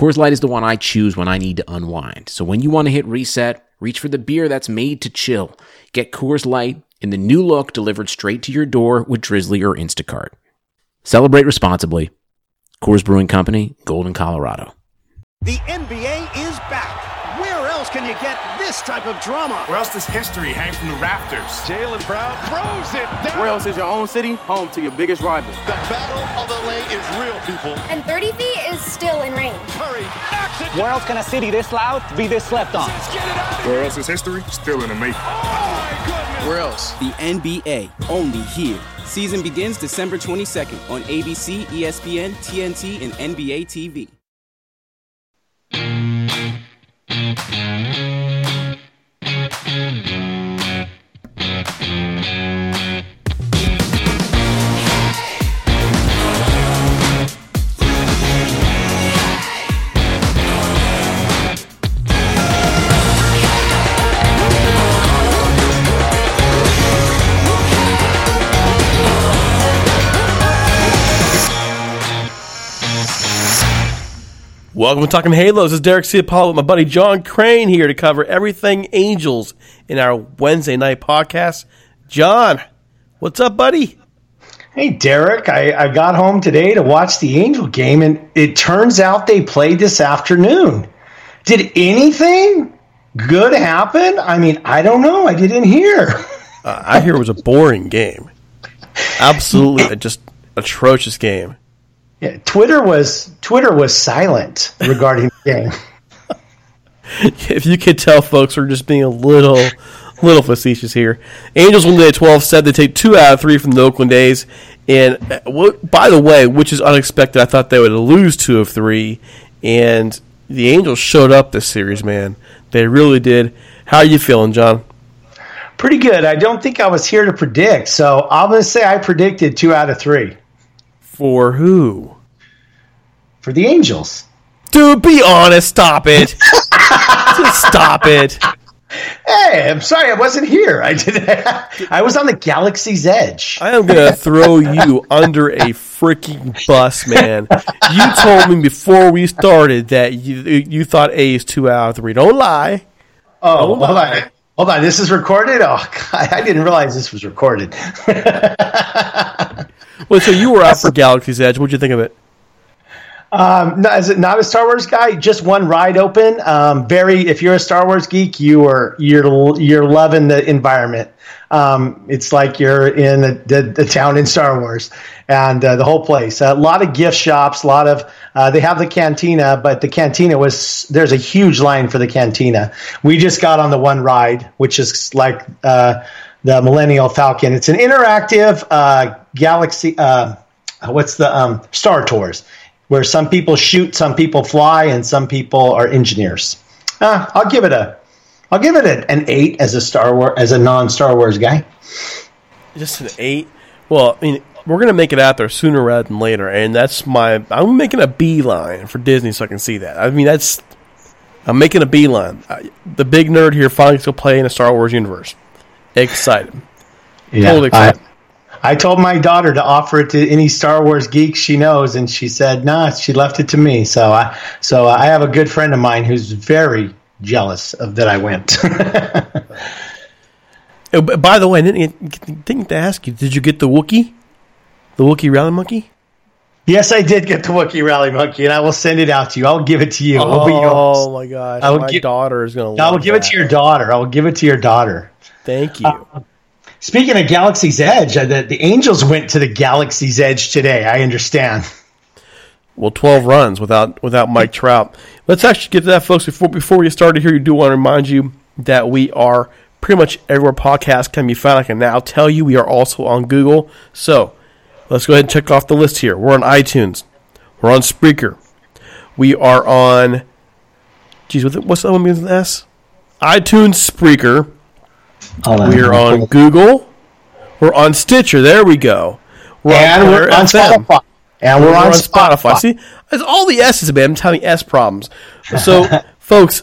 Coors Light is the one I choose when I need to unwind. So when you want to hit reset, reach for the beer that's made to chill. Get Coors Light in the new look delivered straight to your door with Drizly or Instacart. Celebrate responsibly. Coors Brewing Company, Golden, Colorado. The NBA is back. Where else can you get this type of drama? Where else does history hang from the rafters? Jaylen Brown throws it down. Where else is your own city home to your biggest rival? The battle of the lane is real, people. And 30 feet is still in range. Curry knocks it. Where else can a city this loud be this slept on? Let's get it out. Where else is history still in the making? Oh. Where else? The NBA, only here. Season begins December 22nd on ABC, ESPN, TNT, and NBA TV. Welcome to Talking Halos. This is Derek C. Apollo with my buddy John Crane here to cover everything Angels in our Wednesday night podcast. John, what's up, buddy? Hey, Derek, I, I got home today to watch the Angel game, and it turns out they played this afternoon. Did anything good happen? I mean, I don't know. I didn't hear. Uh, I hear it was a boring game. Absolutely, just atrocious game. Yeah, Twitter was Twitter was silent regarding the game. If you could tell, folks, we're just being a little, little facetious here. Angels won today at 12 said they take two out of three from the Oakland A's. And uh, by the way, which is unexpected, I thought they would lose two of three. And the Angels showed up this series, man. They really did. How are you feeling, John? Pretty good. I don't think I was here to predict, so I'm going to say I predicted two out of three For who? for the Angels. Dude, be honest. Stop it. Just stop it. Hey, I'm sorry I wasn't here. I did. I was on the Galaxy's Edge. I am going to throw you under a freaking bus, man. You told me before we started that you you thought A is two out of three. Don't lie. Oh, Hold hold on. on. Hold on. This is recorded? Oh, God, I didn't realize this was recorded. Well, so you were out for Galaxy's Edge. What'd you think of it? Um, no, is it not a Star Wars guy? Just one ride open. Um, very. If you're a Star Wars geek, you are you're you're loving the environment. Um, it's like you're in the, the, the town in Star Wars, and uh, the whole place. A lot of gift shops. A lot of. Uh, they have the cantina, but the cantina was there's a huge line for the cantina. We just got on the one ride, which is like uh, the Millennium Falcon. It's an interactive uh, galaxy. Uh, what's the um, Star Tours? where some people shoot, some people fly, and some people are engineers. Uh, I'll give it a, I'll give it a, an eight as a Star Wars as a non Star Wars guy. Just an eight. Well, I mean, we're gonna make it out there sooner rather than later, and that's my. I'm making a beeline for Disney so I can see that. I mean, that's. I'm making a beeline. I, the big nerd here finally gets to play in a Star Wars universe. Excited. Totally excited. I, I told my daughter to offer it to any Star Wars geek she knows, and she said, "Nah." She left it to me. So I, so I have a good friend of mine who's very jealous of that I went. Oh, by the way, I didn't, didn't to ask you. Did you get the Wookiee? The Wookiee rally monkey? yes, I did get the Wookiee Rally Monkey, and I will send it out to you. I'll give it to you. It'll be oh yours. Oh my gosh! I will my give- daughter is gonna. I will give it to your daughter. I will give it to your daughter. Thank you. Speaking of Galaxy's Edge, uh, the, the Angels went to the Galaxy's Edge today. I understand. Well, twelve runs without without Mike Trout. Let's actually get to that, folks. Before before we get started here, you do want to remind you that we are pretty much everywhere podcasts can be found. I can now tell you we are also on Google. So let's go ahead and check off the list here. We're on iTunes. We're on Spreaker. We are on. Geez, what's the one with an S? iTunes, Spreaker. On. We're on Google. We're on Stitcher. There we go. We're and Player we're on Spotify. And we're, We're on, on Spotify. Spotify. See, it's all the S's, man. I'm telling you, S problems. So, folks,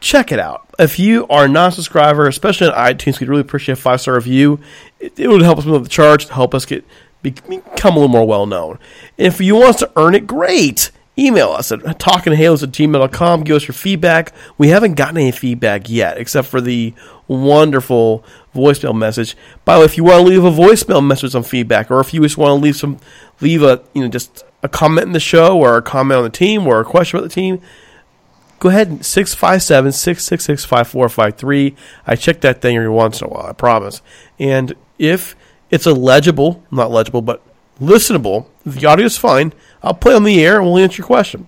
check it out. If you are a non-subscriber, especially on iTunes, we'd really appreciate a five-star review. It, it would help us move the charts, help us get become a little more well-known. If you want us to earn it, great. Email us at talkinghalos at gmail.com. Give us your feedback. We haven't gotten any feedback yet, except for the wonderful voicemail message. By the way, if you want to leave a voicemail message on feedback, or if you just want to leave some, leave a you know just a comment in the show, or a comment on the team, or a question about the team, go ahead and 657 666 5453. I check that thing every once in a while, I promise. And if it's a legible, not legible, but listenable, the audio is fine, I'll play on the air and we'll answer your question.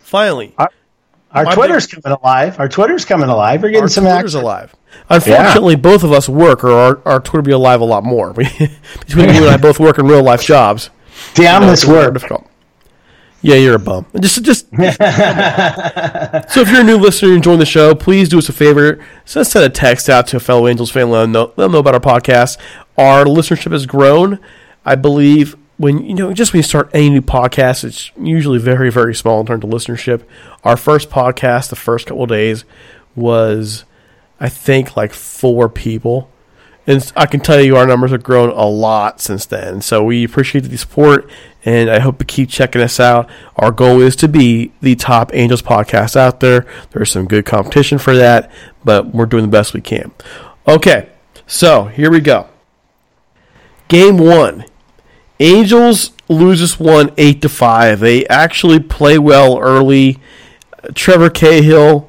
Finally, Our My Twitter's coming alive. Our Twitter's coming alive. We're getting our some Twitter's action. alive. Unfortunately, both of us work, or our, our Twitter be alive a lot more. Between you and I both work in real life jobs. Damn this work. difficult. Yeah, you're a bum. Just, just. so if you're a new listener and enjoying the show, please do us a favor. Send send a text out to a fellow Angels fan. Let them know, let them know about our podcast. Our listenership has grown. I believe when you know, just when you start any new podcast, it's usually very, very small in terms of listenership. Our first podcast, the first couple days, was I think like four people. And I can tell you our numbers have grown a lot since then. So we appreciate the support and I hope you keep checking us out. Our goal is to be the top Angels podcast out there. There's some good competition for that, but we're doing the best we can. Okay, so here we go. Game one. Angels lose this one eight to five. They actually play well early. Trevor Cahill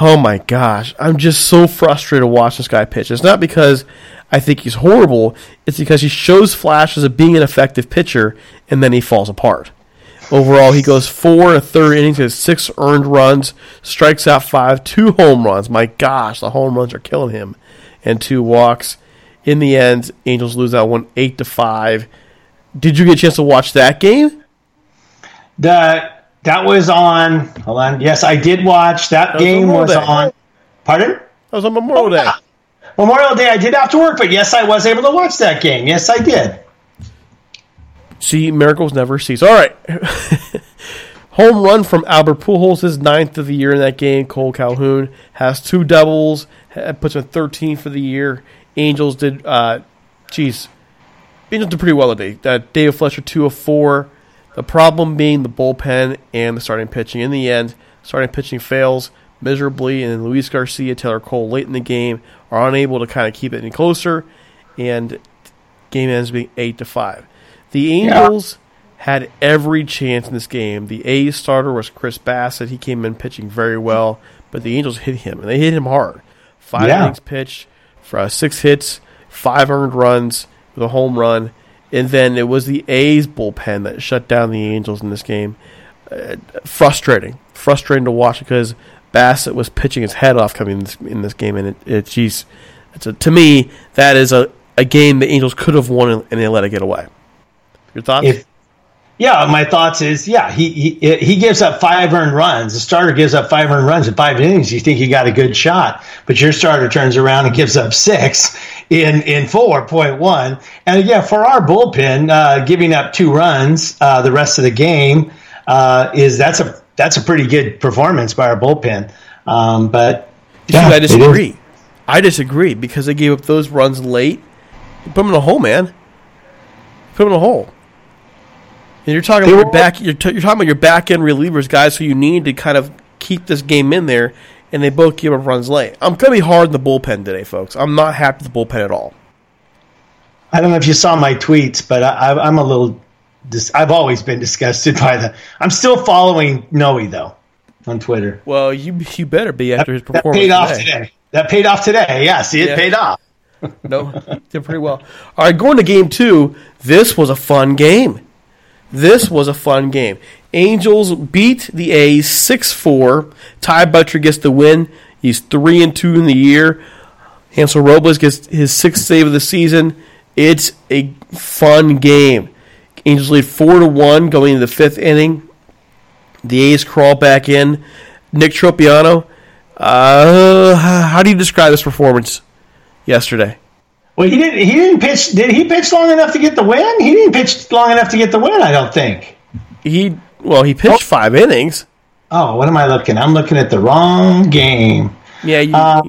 Oh my gosh, I'm just so frustrated to watch this guy pitch. It's not because I think he's horrible, it's because he shows flashes of being an effective pitcher and then he falls apart. Overall, he goes four and a third innings, has six earned runs, strikes out five, two home runs. My gosh, the home runs are killing him, and two walks. In the end, Angels lose that one eight to five. Did you get a chance to watch that game? The that was on. Hold on. Yes, I did watch that, was game. Memorial Was on. Pardon? That was on Memorial Day. Memorial Day. I did have to work, but yes, I was able to watch that game. Yes, I did. See, miracles never cease. All right. Home run from Albert Pujols, his ninth of the year in that game. Cole Calhoun has two doubles, puts him at 13 for the year. Angels did, uh, geez, Angels did pretty well today. Uh, David Fletcher, two of four. The problem being the bullpen and the starting pitching. In the end, starting pitching fails miserably, and Luis Garcia, Taylor Cole late in the game are unable to kind of keep it any closer, and game ends being eight to five. The Angels had every chance in this game. The A's starter was Chris Bassitt. He came in pitching very well, but the Angels hit him, and they hit him hard. Five Yeah. innings pitched for uh, six hits, five earned runs a home run, and then it was the A's bullpen that shut down the Angels in this game. Uh, frustrating, frustrating to watch because Bassitt was pitching his head off coming in this, in this game, and it, it geez, it's a, to me that is a, a game the Angels could have won and, they let it get away. Your thoughts? If yeah, my thoughts is yeah, he he he gives up five earned runs. The starter gives up five earned runs in five innings. You think he got a good shot, but your starter turns around and gives up six in in four point one. And yeah, for our bullpen, uh, giving up two runs uh, the rest of the game uh, is that's a that's a pretty good performance by our bullpen. Um, but See, yeah, I disagree. I disagree because they gave up those runs late. You put them in a hole, man. Put them in a hole. And you're talking They about your back. You're, t- you're talking about your back end relievers, guys, who you need to kind of keep this game in there, and they both give up runs late. I'm gonna be hard in the bullpen today, folks. I'm not happy with the bullpen at all. I don't know if you saw my tweets, but I, I- I'm a little. Dis- I've always been disgusted by the. I'm still following Noe though on Twitter. Well, you you better be after his That performance paid off today. today. That paid off today. Yeah, see, it Yeah. paid off. No, did pretty well. All right, going to game two. This was a fun game. This was a fun game. Angels beat the A's six four. Ty Buttrey gets the win. He's three and two in the year. Hansel Robles gets his sixth save of the season. It's a fun game. Angels lead four to one going into the fifth inning. The A's crawl back in. Nick Tropeano Uh, how do you describe this performance yesterday? Well, he didn't. He didn't pitch. Did he pitch long enough to get the win? He didn't pitch long enough to get the win. I don't think. He well, he pitched five innings. Oh, what am I looking? I'm looking at the wrong game. Yeah, you, Uh,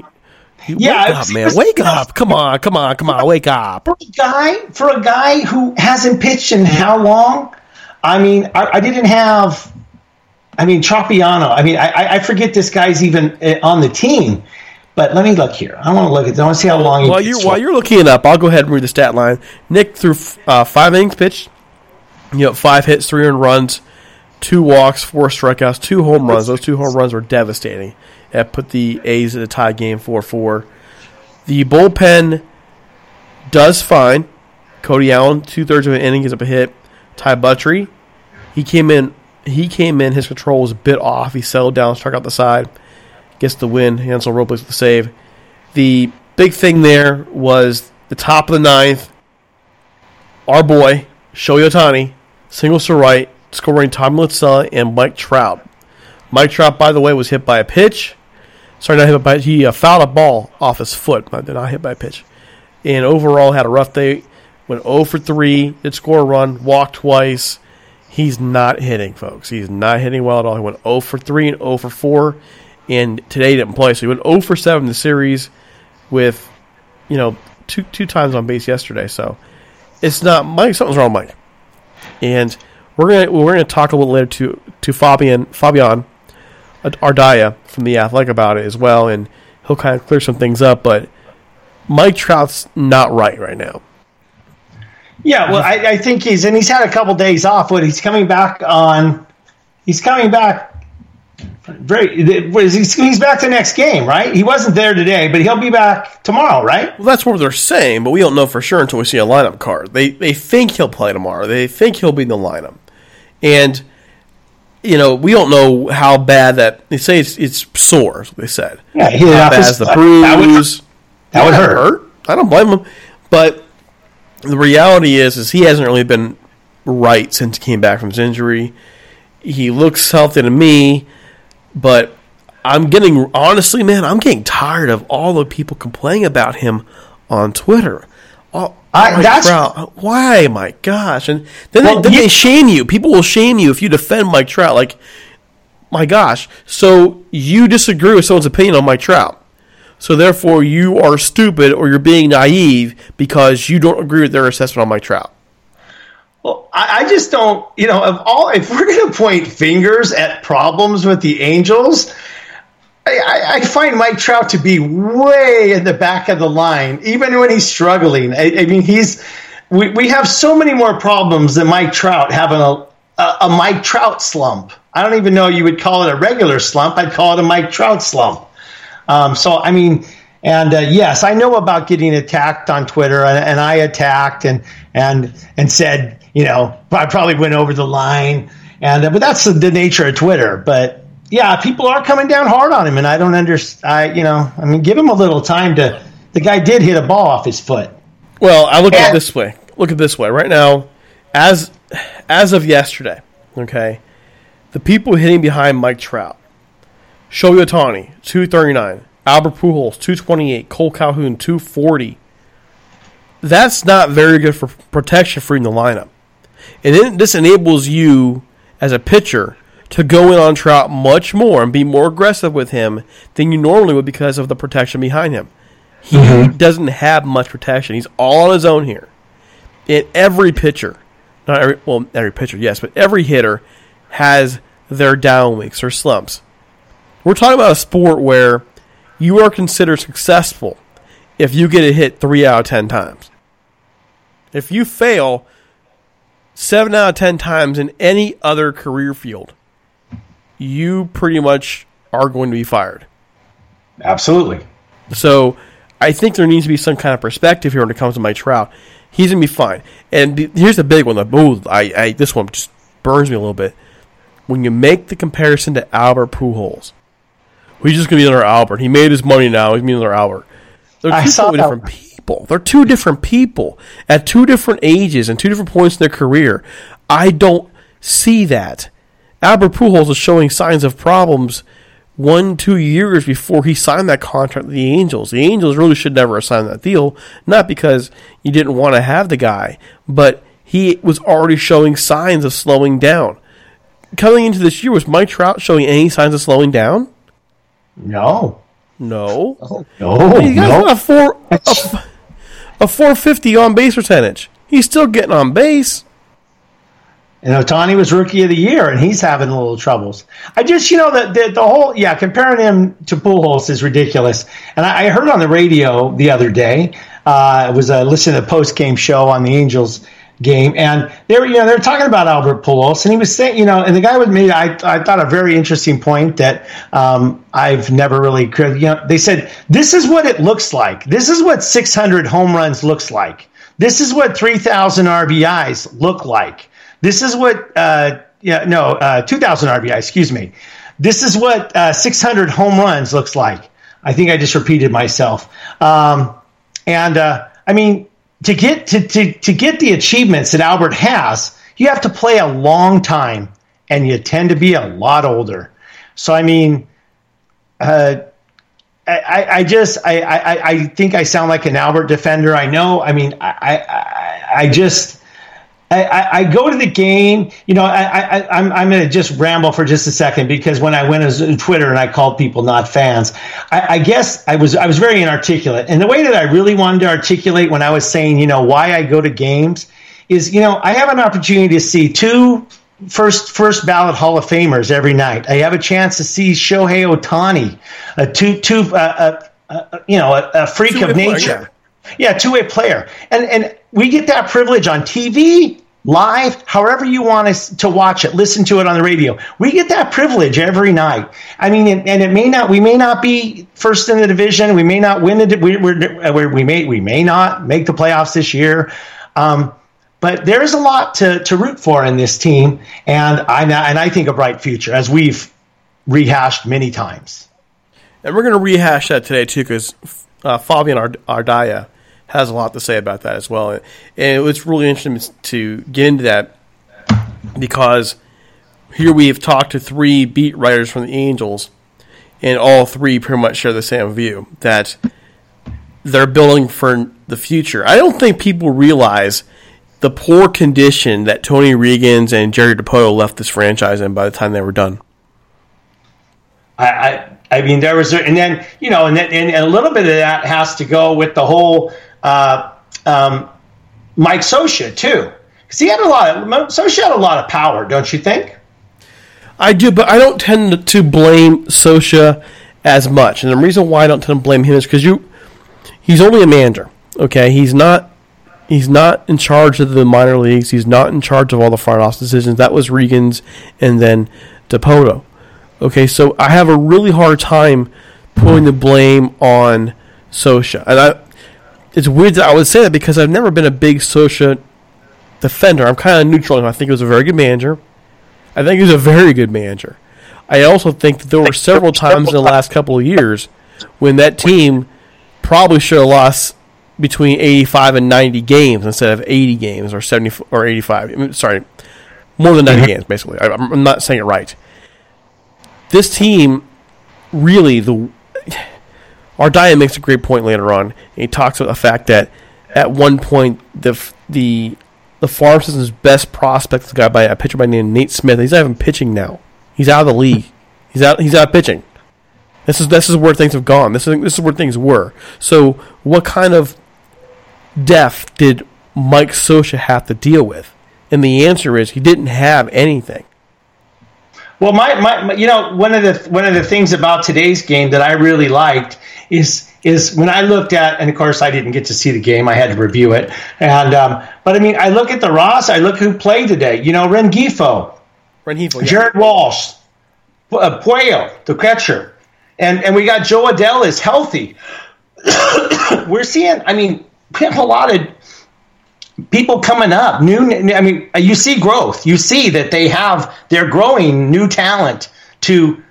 you yeah, wake up, was- man. was- Wake up! Come on, come on, come on! Wake up! For a guy, for a guy who hasn't pitched in how long? I mean, I, I didn't have. I mean, Tropeano. I mean, I, I- I forget this guy's even uh, on the team. But let me look here. I want to look at. I want to see how long. While you're for. while you're looking it up, I'll go ahead and read the stat line. Nick threw uh, five innings pitched. You know, five hits, three earned runs, two walks, four strikeouts, two home runs. Those two home runs were devastating. That put the A's in a tie game four four. The bullpen does fine. Cody Allen, two thirds of an inning, gives up a hit. Ty Buttrey, he came in. He came in. His control was a bit off. He settled down, struck out the side, gets the win. Hansel Robles with the save. The big thing there was the top of the ninth. Our boy Shohei Ohtani singles to right, scoring Tommy La Stella and Mike Trout. Mike Trout, by the way, was hit by a pitch. Sorry, not hit by pitch. he uh, fouled a ball off his foot, did not hit by a pitch. And overall, had a rough day. Went 0 for 3. Did score a run. Walked twice. He's not hitting, folks. He's not hitting well at all. He went 0 for 3 and 0 for 4. And today didn't play, so he went 0 for 7 in the series with, you know, two two times on base yesterday. So it's not Mike. Something's wrong, Mike. And we're gonna we're gonna talk a little later to to Fabian Fabian Ardaya from the Athletic about it as well, and he'll kind of clear some things up. But Mike Trout's not right right now. Yeah, well, I, I think he's and he's had a couple days off. But he's coming back on. He's coming back. Very. what is he- He's back to the next game, right? He wasn't there today, but he'll be back tomorrow, right? Well, that's what they're saying, but we don't know for sure until we see a lineup card. They they think he'll play tomorrow. They think he'll be in the lineup, and you know we don't know how bad that they say it's, it's sore. They said. Yeah, he how bad is the foot. That would- bruise? that would it hurt. I don't blame him, but the reality is is he hasn't really been right since he came back from his injury. He looks healthy to me, but I'm getting honestly, man, I'm getting tired of all the people complaining about him on Twitter. Oh, I- Mike that's- Trout, why? My gosh! And then, Well, they, then you- they shame you. People will shame you if you defend Mike Trout. Like, my gosh! So you disagree with someone's opinion on Mike Trout. So therefore, you are stupid or you're being naive because you don't agree with their assessment on Mike Trout. Well, I, I just don't, you know, of all, if we're going to point fingers at problems with the Angels, I, I, find Mike Trout to be way in the back of the line, even when he's struggling. I, I mean, he's, we, we have so many more problems than Mike Trout having a, a, a Mike Trout slump. I don't even know you would call it a regular slump. I'd call it a Mike Trout slump. Um, so I mean, and uh, yes, I know about getting attacked on Twitter, and, and I attacked and and and said, you know, I probably went over the line, and uh, but that's the, the nature of Twitter. But yeah, people are coming down hard on him, and I don't understand. I you know, I mean, give him a little time to. The guy did hit a ball off his foot. Well, I look at it this way. Look at this way. Right now, as as of yesterday, okay, the people hitting behind Mike Trout, Shohei Ohtani, two thirty nine, Albert Pujols, two twenty eight, Cole Calhoun, two forty. That's not very good for protection for in the lineup. And then this enables you as a pitcher to go in on Trout much more and be more aggressive with him than you normally would because of the protection behind him. He mm-hmm. doesn't have much protection. He's all on his own here. And every pitcher, not every well, every pitcher, yes, but every hitter has their down weeks or slumps. We're talking about a sport where you are considered successful if you get a hit three out of ten times. If you fail seven out of ten times in any other career field, you pretty much are going to be fired. Absolutely. So I think there needs to be some kind of perspective here when it comes to Mike Trout. He's gonna be fine. And the- here's the big one. The oh, I, I this one just burns me a little bit. When you make the comparison to Albert Pujols, he's just gonna be another Albert. He made his money now. He's gonna be another Albert. They're two totally different people. They're two different people at two different ages and two different points in their career. I don't see that. Albert Pujols is showing signs of problems one, two years before he signed that contract with the Angels. The Angels really should never have signed that deal, not because you didn't want to have the guy, but he was already showing signs of slowing down. Coming into this year, was Mike Trout showing any signs of slowing down? No. No. Oh, no. He got no. a four a, a four fifty on base percentage. He's still getting on base. And Ohtani was rookie of the year, and he's having a little troubles. I just, you know, the the, the whole, yeah, comparing him to Pujols is ridiculous. And I, I heard on the radio the other day, uh, it was uh, listening to the post game show on the Angels game, and they were, you know, they were talking about Albert Pujols, and he was saying, you know, and the guy with me, I, I thought a very interesting point that um, I've never really, you know, they said this is what it looks like. This is what 600 home runs looks like. This is what 3,000 RBIs look like. This is what, uh, yeah, no, uh, 2,000 RBI, excuse me. This is what uh, 600 home runs looks like. I think I just repeated myself. Um, and uh, I mean, to get to, to, to get the achievements that Albert has, you have to play a long time, and you tend to be a lot older. So I mean, uh, I, I just I, I, I think I sound like an Albert defender. I know. I mean, I I, I just I, I, go to the game. You know, I, I, I'm, I'm going to just ramble for just a second because when I went on Twitter and I called people not fans, I, I guess I was I was very inarticulate. And the way that I really wanted to articulate when I was saying, you know, why I go to games is, you know, I have an opportunity to see two first first ballot Hall of Famers every night. I have a chance to see Shohei Ohtani, a two two uh, uh, uh, you know a, a freak Two-way of player, nature. Yeah, two way player, and and we get that privilege on TV, live, however you want us to watch it, listen to it on the radio. We get that privilege every night. I mean, and, and it may not, we may not be first in the division, we may not win it, we, we may we may not make the playoffs this year. Um, but there's a lot to, to root for in this team, and I and I think a bright future, as we've rehashed many times. And we're going to rehash that today too, because uh, Fabian Ard- Ardaya has a lot to say about that as well. And it was really interesting to get into that because here we have talked to three beat writers from the Angels, and all three pretty much share the same view that they're building for the future. I don't think people realize the poor condition that Tony Reagins and Jerry Dipoto left this franchise in by the time they were done. I, I, I mean, there was, and then you know, and, then, and a little bit of that has to go with the whole uh, um, Mike Scioscia too, because he had a lot. Of, Scioscia had a lot of power, don't you think? I do, but I don't tend to blame Scioscia as much, and the reason why I don't tend to blame him is because you, he's only a manager. Okay, he's not. He's not in charge of the minor leagues. He's not in charge of all the front office decisions. That was Reagins, and then Dipoto. Okay, so I have a really hard time putting the blame on Scioscia, and I. It's weird that I would say that because I've never been a big Scioscia defender. I'm kind of neutral, I think he was a very good manager. I think he was a very good manager. I also think that there were several times in the last couple of years when that team probably should have lost between 85 and 90 games instead of 80 games or 70 or 85. I mean, sorry, more than 90 mm-hmm. games basically. I, I'm not saying it right. This team really the Ardaya makes a great point later on. He talks about the fact that at one point the the the farm system's best prospect is a guy by a pitcher by the name of Nate Smith. He's not even pitching now. He's out of the league. He's out. He's out pitching. This is this is where things have gone. This is this is where things were. So, what kind of death did Mike Scioscia have to deal with? And the answer is he didn't have anything. Well, my, my, you know one of the one of the things about today's game that I really liked is is when I looked at, and of course I didn't get to see the game, I had to review it, and um, but I mean I look at the Ross, I look who played today. You know, Rengifo, Rengifo, yeah. Jared Walsh, uh, Puello, the catcher, and and we got Jo Adell is healthy. We're seeing, I mean, we have a lot of people coming up. New, I mean, you see growth. You see that they have they're growing new talent to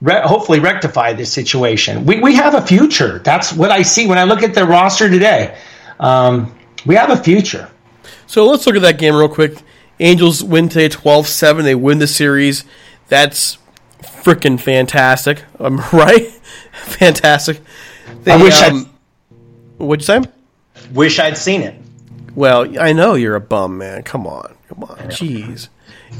re- hopefully rectify this situation. We we have a future. That's what I see when I look at the roster today. Um, we have a future. So let's look at that game real quick. Angels win today 12-7. They win the series. That's freaking fantastic. Um, right? fantastic. They, I wish um, What'd you say? Wish I'd seen it. Well, I know you're a bum, man. Come on, come on, jeez.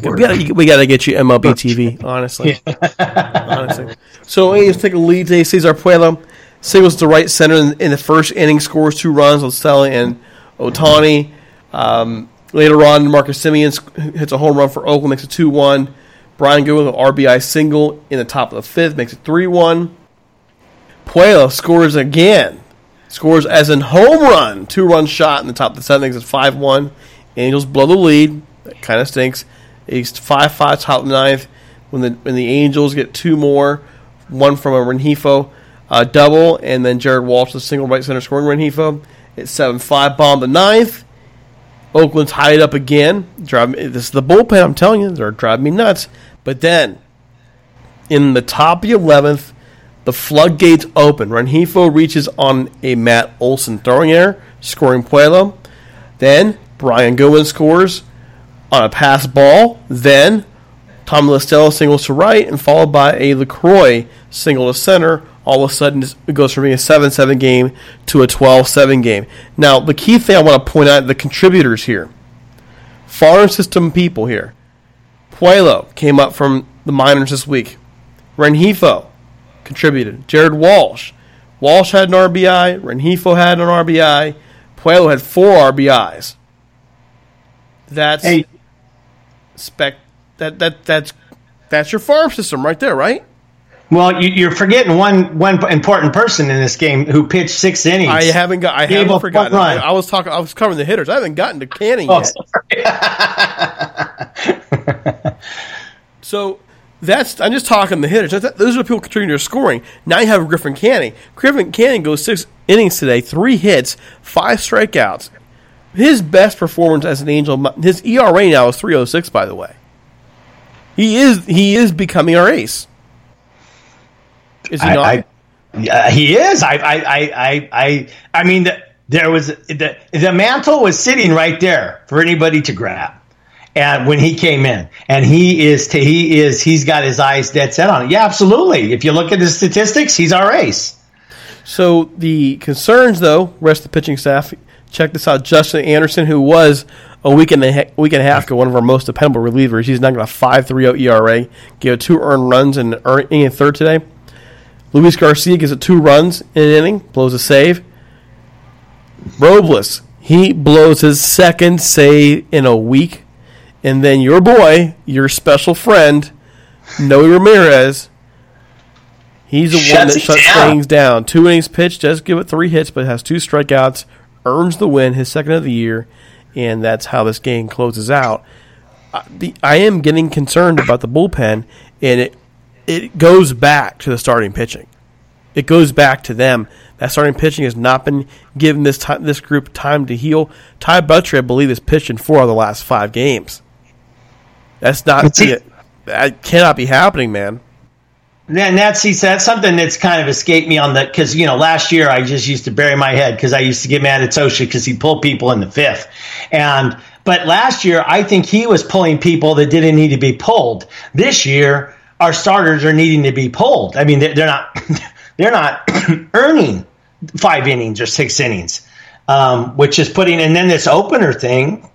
We gotta, we gotta get you MLB TV, honestly. honestly. So Angels take a lead today. Cesar Puello singles to right center in, in the first inning, scores two runs on Stella and Ohtani. Um, later on, Marcus Semien hits a home run for Oakland, makes it 2 1. Brian Goodwin with an RBI single in the top of the fifth, makes it 3 1. Puello scores again. Scores as in home run. Two run shot in the top of the seventh, makes it 5 1. Angels blow the lead. That kind of stinks. It's 5 5 top of the ninth. When the, when the Angels get two more, one from a Rengifo uh, double, and then Jared Walsh, the single right center scoring Rengifo. It's 7 5 bomb the ninth. Oakland's tied up again. Drive me, this is the bullpen, I'm telling you. They're driving me nuts. But then, in the top of the 11th, the floodgates open. Rengifo reaches on a Matt Olson throwing error, scoring Puello. Then, Brian Goodwin scores on a pass ball. Then, Tom La Stella singles to right, and followed by a Lucroy single to center. All of a sudden, it goes from being a 7 7 game to a 12 7 game. Now, the key thing I want to point out the contributors here farm system people here. Puello came up from the minors this week. Rengifo contributed. Jared Walsh. Walsh had an RBI. Rengifo had an RBI. Puello had four RBIs. That's Hey. spec. That that that's that's your farm system right there, right? Well, you, you're forgetting one one important person in this game who pitched six innings. I haven't got. I haven't forgotten. I. I was talking. I was covering the hitters. I haven't gotten to Canning Oh, yet. So that's. I'm just talking the hitters. Those are the people contributing to scoring. Now you have Griffin Canning. Griffin Canning goes six innings today, three hits, five strikeouts. His best performance as an Angel. His ERA now is 3.06. By the way, he is he is becoming our ace. Is he I, not? I, yeah, he is. I, I, I, I, I, I mean, the, there was the the mantle was sitting right there for anybody to grab, and when he came in, and he is to, he is he's got his eyes dead set on it. Yeah, absolutely. If you look at the statistics, he's our ace. So the concerns, though, rest of the pitching staff. Check this out: Justin Anderson, who was a week and a ha- week and a half ago one of our most dependable relievers, he's now got a five three oh zero ERA. Gave two earned runs in earn- inning and third today. Luis Garcia gives it two runs in an inning, blows a save. Robles, he blows his second save in a week, and then your boy, your special friend, Noe Ramirez. He's the one that shuts down. things down. Two innings pitched, does give it three hits, but has two strikeouts, earns the win, his second of the year, and that's how this game closes out. I, the, I am getting concerned about the bullpen, and it it goes back to the starting pitching. It goes back to them. That starting pitching has not been given this time, this group time to heal. Ty Buttrey, I believe, has pitched in four of the last five games. That's not that cannot be happening, man. And that's see, that's something that's kind of escaped me on the because you know last year I just used to bury my head because I used to get mad at Scioscia because he pulled people in the fifth, and but last year I think he was pulling people that didn't need to be pulled. This year our starters are needing to be pulled. I mean they're, they're not they're not earning five innings or six innings, um, which is putting and then this opener thing.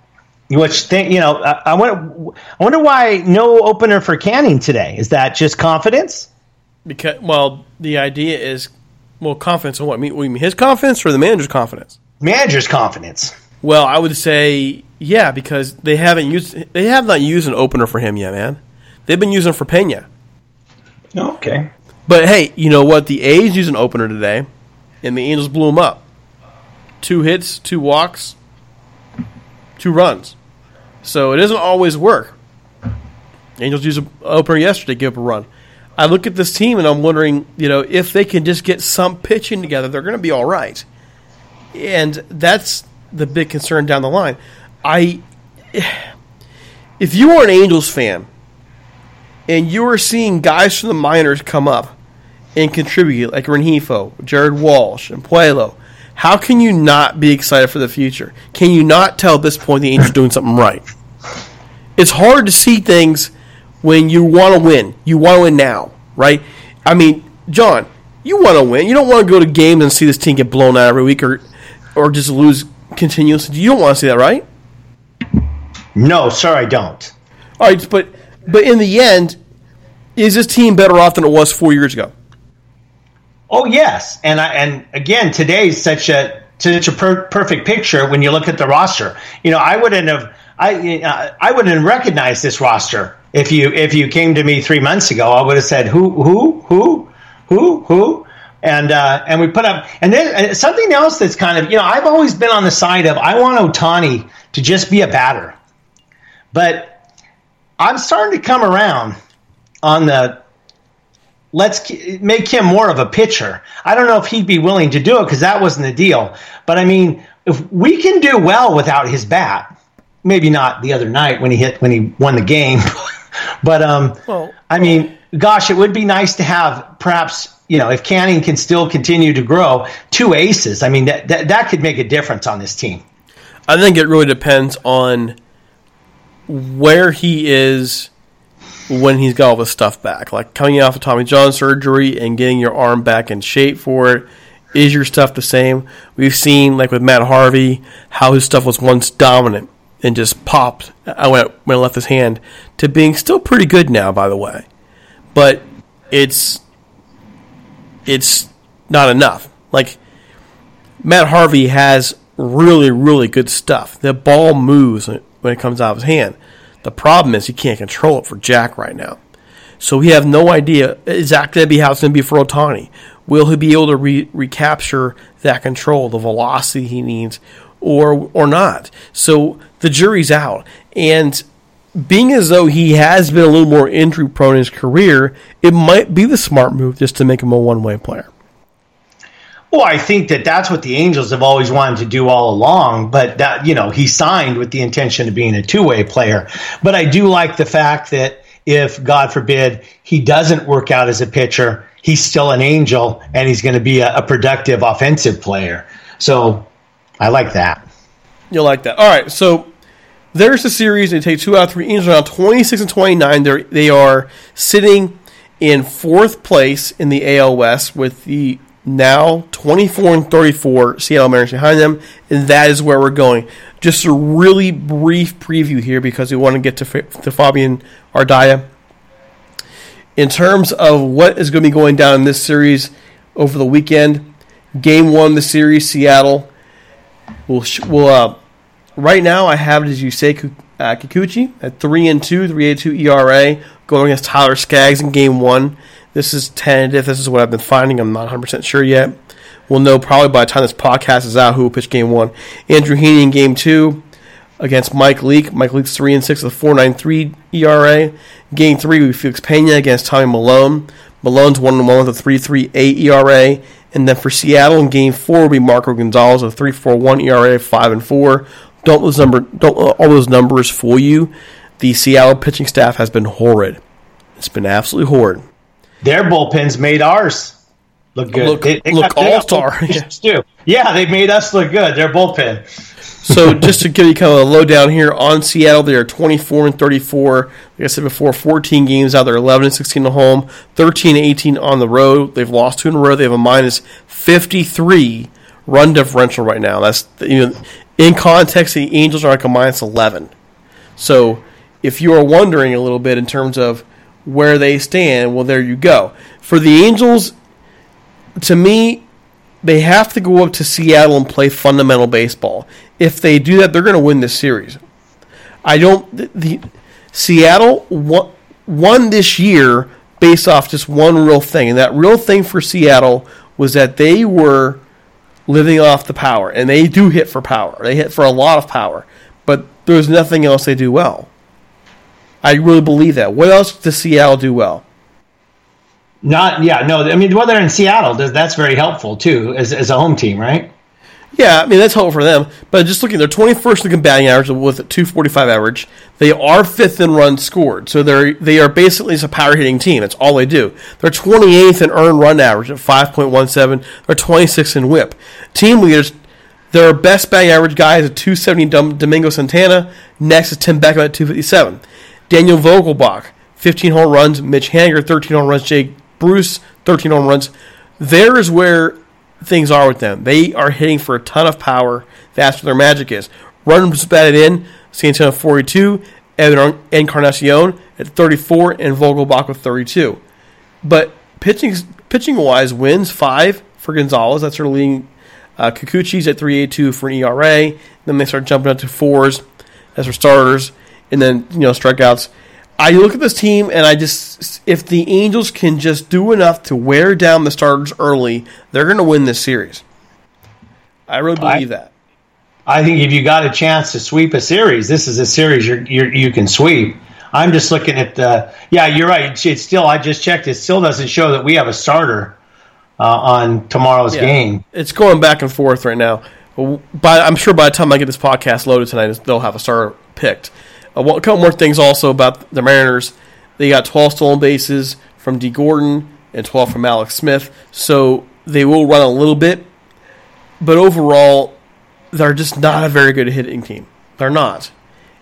Which thing, you know, I, I wonder, I wonder why no opener for Canning today. Is that just confidence? Because well, the idea is well, confidence in what? I mean, what do you mean his confidence or the manager's confidence? manager's confidence. Well, I would say yeah, because they haven't used they have not used an opener for him yet, man. They've been using for Pena. Oh, okay. But hey, you know what? The A's used an opener today, and the Angels blew him up. Two hits, two walks, two runs. So it doesn't always work. Angels used an opener yesterday, give up a run. I look at this team and I'm wondering, you know, if they can just get some pitching together, they're going to be all right. And that's the big concern down the line. I, if you are an Angels fan and you are seeing guys from the minors come up and contribute, like Rengifo, Jared Walsh, and Puello, how can you not be excited for the future? Can you not tell at this point the Angels are doing something right? It's hard to see things when you want to win. You want to win now, right? I mean, John, you want to win. You don't want to go to games and see this team get blown out every week or or just lose continuously. You don't want to see that, right? No, sir, I don't. All right, but but in the end, is this team better off than it was four years ago? Oh yes, and I, and again, today's such a such a per- perfect picture when you look at the roster. You know, I wouldn't have I uh, I wouldn't have recognized this roster if you if you came to me three months ago. I would have said who who who who who. And uh, and we put up and then something else that's kind of you know I've always been on the side of I want Ohtani to just be a batter, but I'm starting to come around on the let's make him more of a pitcher. I don't know if he'd be willing to do it because that wasn't the deal. But I mean, if we can do well without his bat, maybe not the other night when he hit when he won the game, but um, Well- I mean, gosh, it would be nice to have perhaps you know if Canning can still continue to grow, two aces. I mean, that that, that could make a difference on this team. I think it really depends on where he is when he's got all this stuff back. Like coming off of Tommy John surgery and getting your arm back in shape for it. Is your stuff the same? We've seen, like with Matt Harvey, how his stuff was once dominant and just popped I went when it left his hand to being still pretty good now, by the way. But it's it's not enough. Like Matt Harvey has really, really good stuff. The ball moves when it comes out of his hand. The problem is he can't control it for Jack right now. So we have no idea exactly how it's going to be for Ohtani. Will he be able to re- recapture that control, the velocity he needs, or or not? So the jury's out. And being as though he has been a little more injury prone in his career, it might be the smart move just to make him a one way player. Well, I think that that's what the Angels have always wanted to do all along, but that you know he signed with the intention of being a two-way player. But I do like the fact that if God forbid he doesn't work out as a pitcher, he's still an Angel and he's going to be a, a productive offensive player. So I like that. You'll like that. All right, so there's the series. They take two out of three. Angels are now 26 and 29. They're, they are sitting in fourth place in the AL West with the now 24 and 34 Seattle Mariners behind them, and that is where we're going. Just a really brief preview here because we want to get to, to Fabian Ardaya. In terms of what is going to be going down in this series over the weekend, game one of the series, Seattle will will uh, right now I have it as you say uh, Kikuchi at three and two, three and two ERA going against Tyler Skaggs in game one. This is tentative. This is what I've been finding. I'm not 100 percent sure yet. We'll know probably by the time this podcast is out who will pitch game one. Andrew Heaney in game two against Mike Leake. Mike Leake's three and six with a 4.93 ERA. Game three we Felix Pena against Tommy Milone. Milone's one and one with a 3.38 ERA. And then for Seattle in Game Four will be Marco Gonzales with a 3.41 ERA, five and four. Don't those number don't all those numbers fool you. The Seattle pitching staff has been horrid. It's been absolutely horrid. Their bullpens made ours look good. Look- look they got all-star. bullpens. Yeah, they made us look good. Their bullpen. So just to give you kind of a lowdown here on Seattle, they are 24 and 34. Like I said before, 14 games out. They're 11 and 16 at home, 13 and 18 on the road. They've lost two in a row. They have a minus 53 run differential right now. That's you know, in context, the Angels are like a minus 11. So if you are wondering a little bit in terms of where they stand, well, there you go. For the Angels, to me, they have to go up to Seattle and play fundamental baseball. If they do that, they're going to win this series. I don't. The, the Seattle won, won this year based off just one real thing, and that real thing for Seattle was that they were living off the power, and they do hit for power. They hit for a lot of power, but there's nothing else they do well. I really believe that. What else does Seattle do well? Not yeah, no. I mean, well, they're in Seattle. That's very helpful too, as, as a home team, right? Yeah, I mean that's helpful for them. But just looking, they're 21st in batting average with a 245 average. They are fifth in runs scored, so they're they are basically just a power hitting team. That's all they do. They're 28th in earned run average at 5.17. They're 26th in WHIP. Team leaders, their best batting average guy is a 270 Domingo Santana. Next is Tim Beckham at 257. Daniel Vogelbach, 15 home runs. Mitch Haniger, 13 home runs. Jake Bruce, 13 home runs. There is where things are with them. They are hitting for a ton of power. That's where their magic is. Runs batted in, Santana 42, Evan Encarnacion at 34, and Vogelbach with 32. But pitching pitching wise, wins five for Gonzalez. That's their leading. Uh, Kikuchi's at 382 for an ERA. Then they start jumping up to fours as for starters, and then you know strikeouts. I look at this team and I just if the Angels can just do enough to wear down the starters early, they're going to win this series. I really believe I, that. I think if you got a chance to sweep a series, this is a series you're, you can sweep. I'm just looking at the. Yeah, you're right. It's still. I just checked. It still doesn't show that we have a starter uh, on tomorrow's Yeah. game. It's going back and forth right now. But I'm sure by the time I get this podcast loaded tonight, they'll have a starter picked. Uh, well, a couple more things also about the Mariners. They got 12 stolen bases from Dee Gordon and 12 from Mallex Smith. So they will run a little bit. But overall, they're just not a very good hitting team. They're not.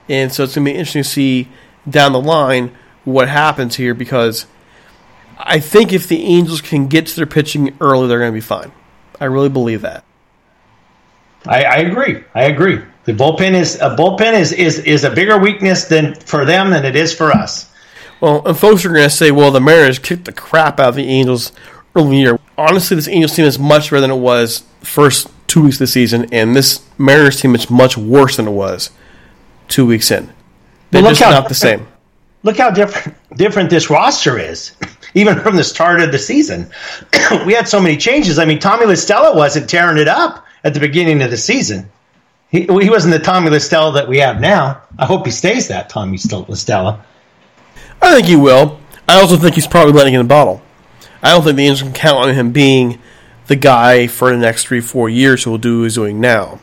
And so it's going to be interesting to see down the line what happens here because I think if the Angels can get to their pitching early, they're going to be fine. I really believe that. I, I agree. I agree. The bullpen is a bullpen is, is is a bigger weakness than for them than it is for us. Well, and folks are going to say, well, the Mariners kicked the crap out of the Angels early in the year. Honestly, this Angels team is much better than it was first two weeks of the season, and this Mariners team is much worse than it was two weeks in. They're Well, just how not the same. Look how different different this roster is, even from the start of the season. we had so many changes. I mean, Tommy La Stella wasn't tearing it up at the beginning of the season. He, he wasn't the Tommy La Stella that we have now. I hope he stays that Tommy La Stella. I think he will. I also think he's probably letting in the bottle. I don't think the Angels can count on him being the guy for the next three, four years who will do what he's doing now.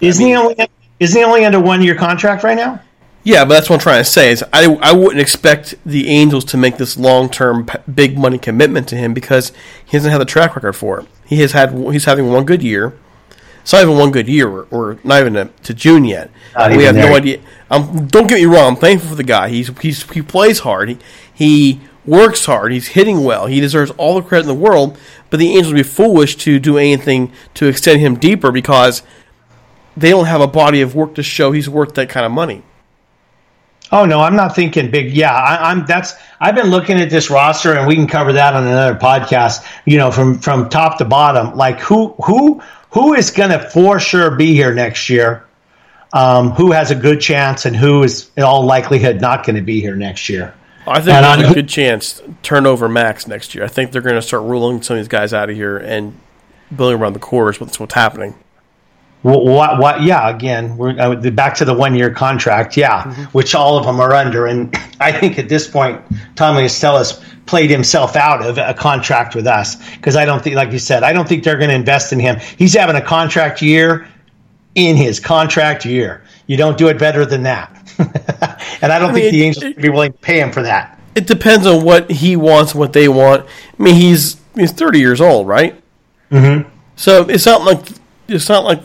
Isn't he only isn't he only under one year contract right now? Yeah, but that's what I'm trying to say. Is I I wouldn't expect the Angels to make this long term big money commitment to him because he doesn't have the track record for it. He has had he's having one good year. It's not even one good year, or, or not even a, to June yet. Not we have no there. idea. Um, don't get me wrong. I'm thankful for the guy. He's he's he plays hard. He, he works hard. He's hitting well. He deserves all the credit in the world. But the Angels would be foolish to do anything to extend him deeper because they don't have a body of work to show he's worth that kind of money. Oh no, I'm not thinking big. Yeah, I, I'm. That's. I've been looking at this roster, and we can cover that on another podcast. You know, from from top to bottom, like who who who is going to for sure be here next year. Um, who has a good chance, and who is in all likelihood not going to be here next year. I think And there's on- a good chance turnover max next year. I think they're going to start ruling some of these guys out of here and building around the cores. What's what's happening? What, what, yeah, again, we're uh, back to the one year contract, yeah, which all of them are under. And I think at this point, Tommy La Stella's played himself out of a contract with us because I don't think, like you said, I don't think they're going to invest in him. He's having a contract year in his contract year. You don't do it better than that. and I don't I think mean, the Angels would be willing to pay him for that. It depends on what he wants, what they want. I mean, he's he's 30 years old, right? Mm-hmm. So it's not like it's not like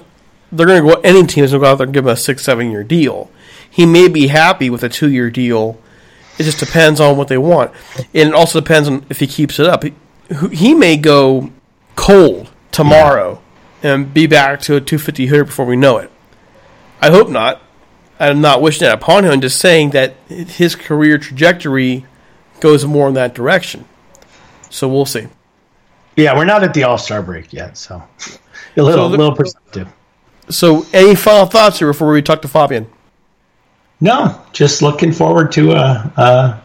they're going to go. Any team is going to go out there and give him a six, seven year deal. He may be happy with a two year deal. It just depends on what they want, and it also depends on if he keeps it up. He, he may go cold tomorrow and be back to a 250 hitter before we know it. I hope not. I'm not wishing that upon him. I'm just saying that his career trajectory goes more in that direction. So we'll see. Yeah, we're not at the All Star break yet, so a little, So the- little perspective. So, any final thoughts here before we talk to Fabian? No, just looking forward to uh, uh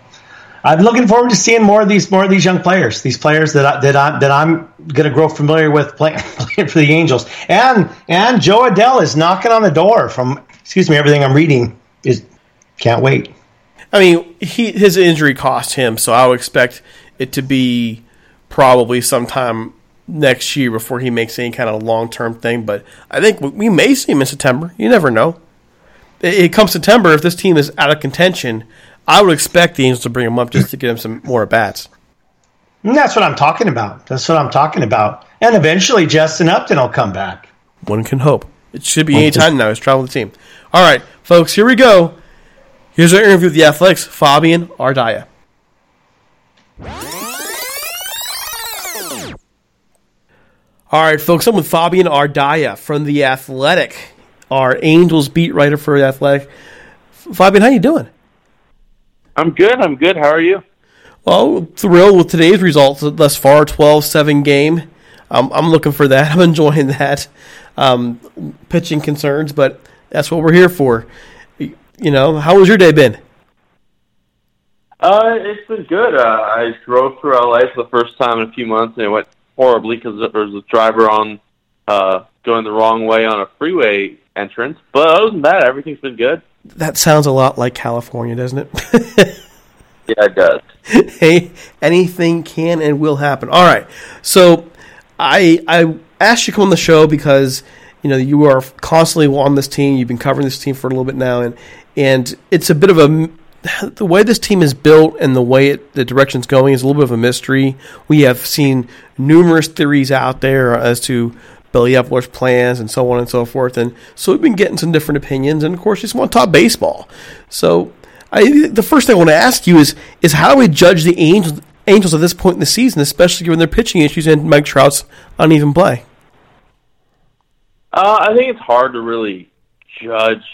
I'm looking forward to seeing more of these more of these young players, these players that I, that I that I'm going to grow familiar with playing, playing for the Angels. And and Jo Adell is knocking on the door from excuse me, everything I'm reading is can't wait. I mean, he his injury cost him, so I would expect it to be probably sometime next year before he makes any kind of long term thing. But I think we may see him in September. You never know. It, comes September if this team is out of contention. I would expect the Angels to bring him up just to get him some more at bats. That's what I'm talking about. That's what I'm talking about. And eventually Justin Upton will come back. One can hope. It should be any time now. He's traveling the team. All right, folks, here we go. Here's our interview with the Athletic's, Fabian Ardaya. All right, folks, I'm with Fabian Ardaya from The Athletic, our Angels beat writer for The Athletic. Fabian, how you doing? I'm good. I'm good. How are you? Well, thrilled with today's results thus far 12 7 game. Um, I'm looking for that. I'm enjoying that. Um, pitching concerns, but that's what we're here for. You know, how was your day been? Uh, it's been good. Uh, I drove through LA for the first time in a few months, and it went horribly because there was a driver on uh, going the wrong way on a freeway entrance. But other than that, everything's been good. That sounds a lot like California, doesn't it? yeah, it does. hey, anything can and will happen. All right, so I I asked you to come on the show because you know you are constantly on this team. You've been covering this team for a little bit now, and and it's a bit of a the way this team is built and the way it, the direction's going is a little bit of a mystery. We have seen numerous theories out there as to Billy Eppler's plans and so on and so forth, and so we've been getting some different opinions. And of course, just want to talk baseball. So, I, the first thing I want to ask you is is how do we judge the Angels Angels at this point in the season, especially given their pitching issues and Mike Trout's uneven play? Uh, I think it's hard to really judge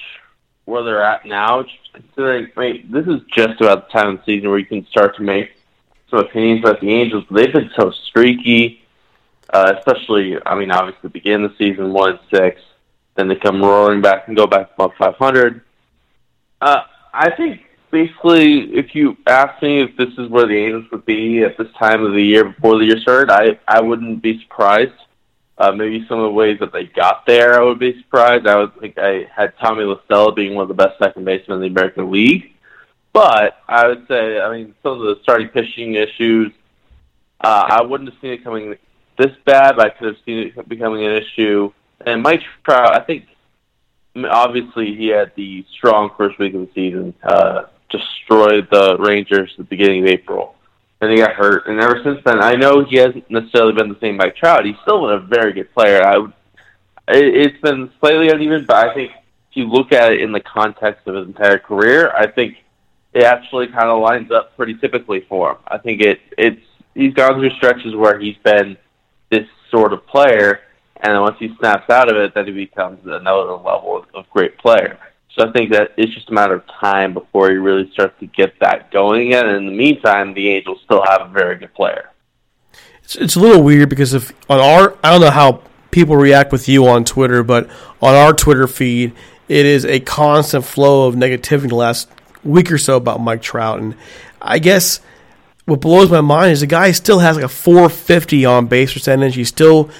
where they're at now, considering I mean, this is just about the time of the season where you can start to make some opinions about the Angels. They've been so streaky, uh, especially I mean, obviously begin the season one and six, then they come roaring back and go back above 500. Uh, I think basically, if you ask me if this is where the Angels would be at this time of the year before the year started, I I wouldn't be surprised. Uh, maybe some of the ways that they got there, I would be surprised. I would think I had Tommy La Stella being one of the best second basemen in the American League. But I would say, I mean, some of the starting pitching issues, uh, I wouldn't have seen it coming this bad, but I could have seen it becoming an issue. And Mike Trout, I think, obviously he had the strong first week of the season, uh, destroyed the Rangers at the beginning of April and he got hurt. And ever since then, I know he hasn't necessarily been the same Mike Trout. He's still been a very good player. I would, it, it's been slightly uneven, but I think if you look at it in the context of his entire career, I think it actually kind of lines up pretty typically for him. I think it it's he's gone through stretches where he's been this sort of player, and then once he snaps out of it, then he becomes another level of, great player. So I think that it's just a matter of time before he really starts to get that going again. And in the meantime, the Angels still have a very good player. It's, it's a little weird because if on our, I don't know how people react with you on Twitter, but on our Twitter feed, it is a constant flow of negativity the last week or so about Mike Trout. And I guess what blows my mind is the guy still has like a 450 on base percentage. He still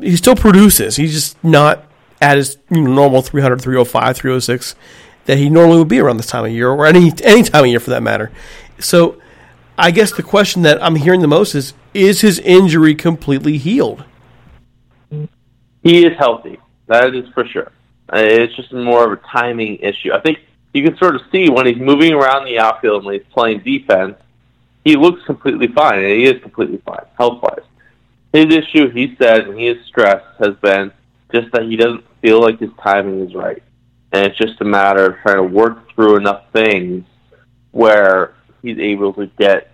he still produces. He's just not at his you know, normal 300, 305, 306 that he normally would be around this time of year, or any any time of year for that matter. So, I guess the question that I'm hearing the most is: Is his injury completely healed? He is healthy. That is for sure. Uh, it's just more of a timing issue. I think you can sort of see when he's moving around the outfield and he's playing defense, he looks completely fine, and he is completely fine health wise. His issue, he said, and he is stressed, has been just that he doesn't feel like his timing is right. And it's just a matter of trying to work through enough things where he's able to get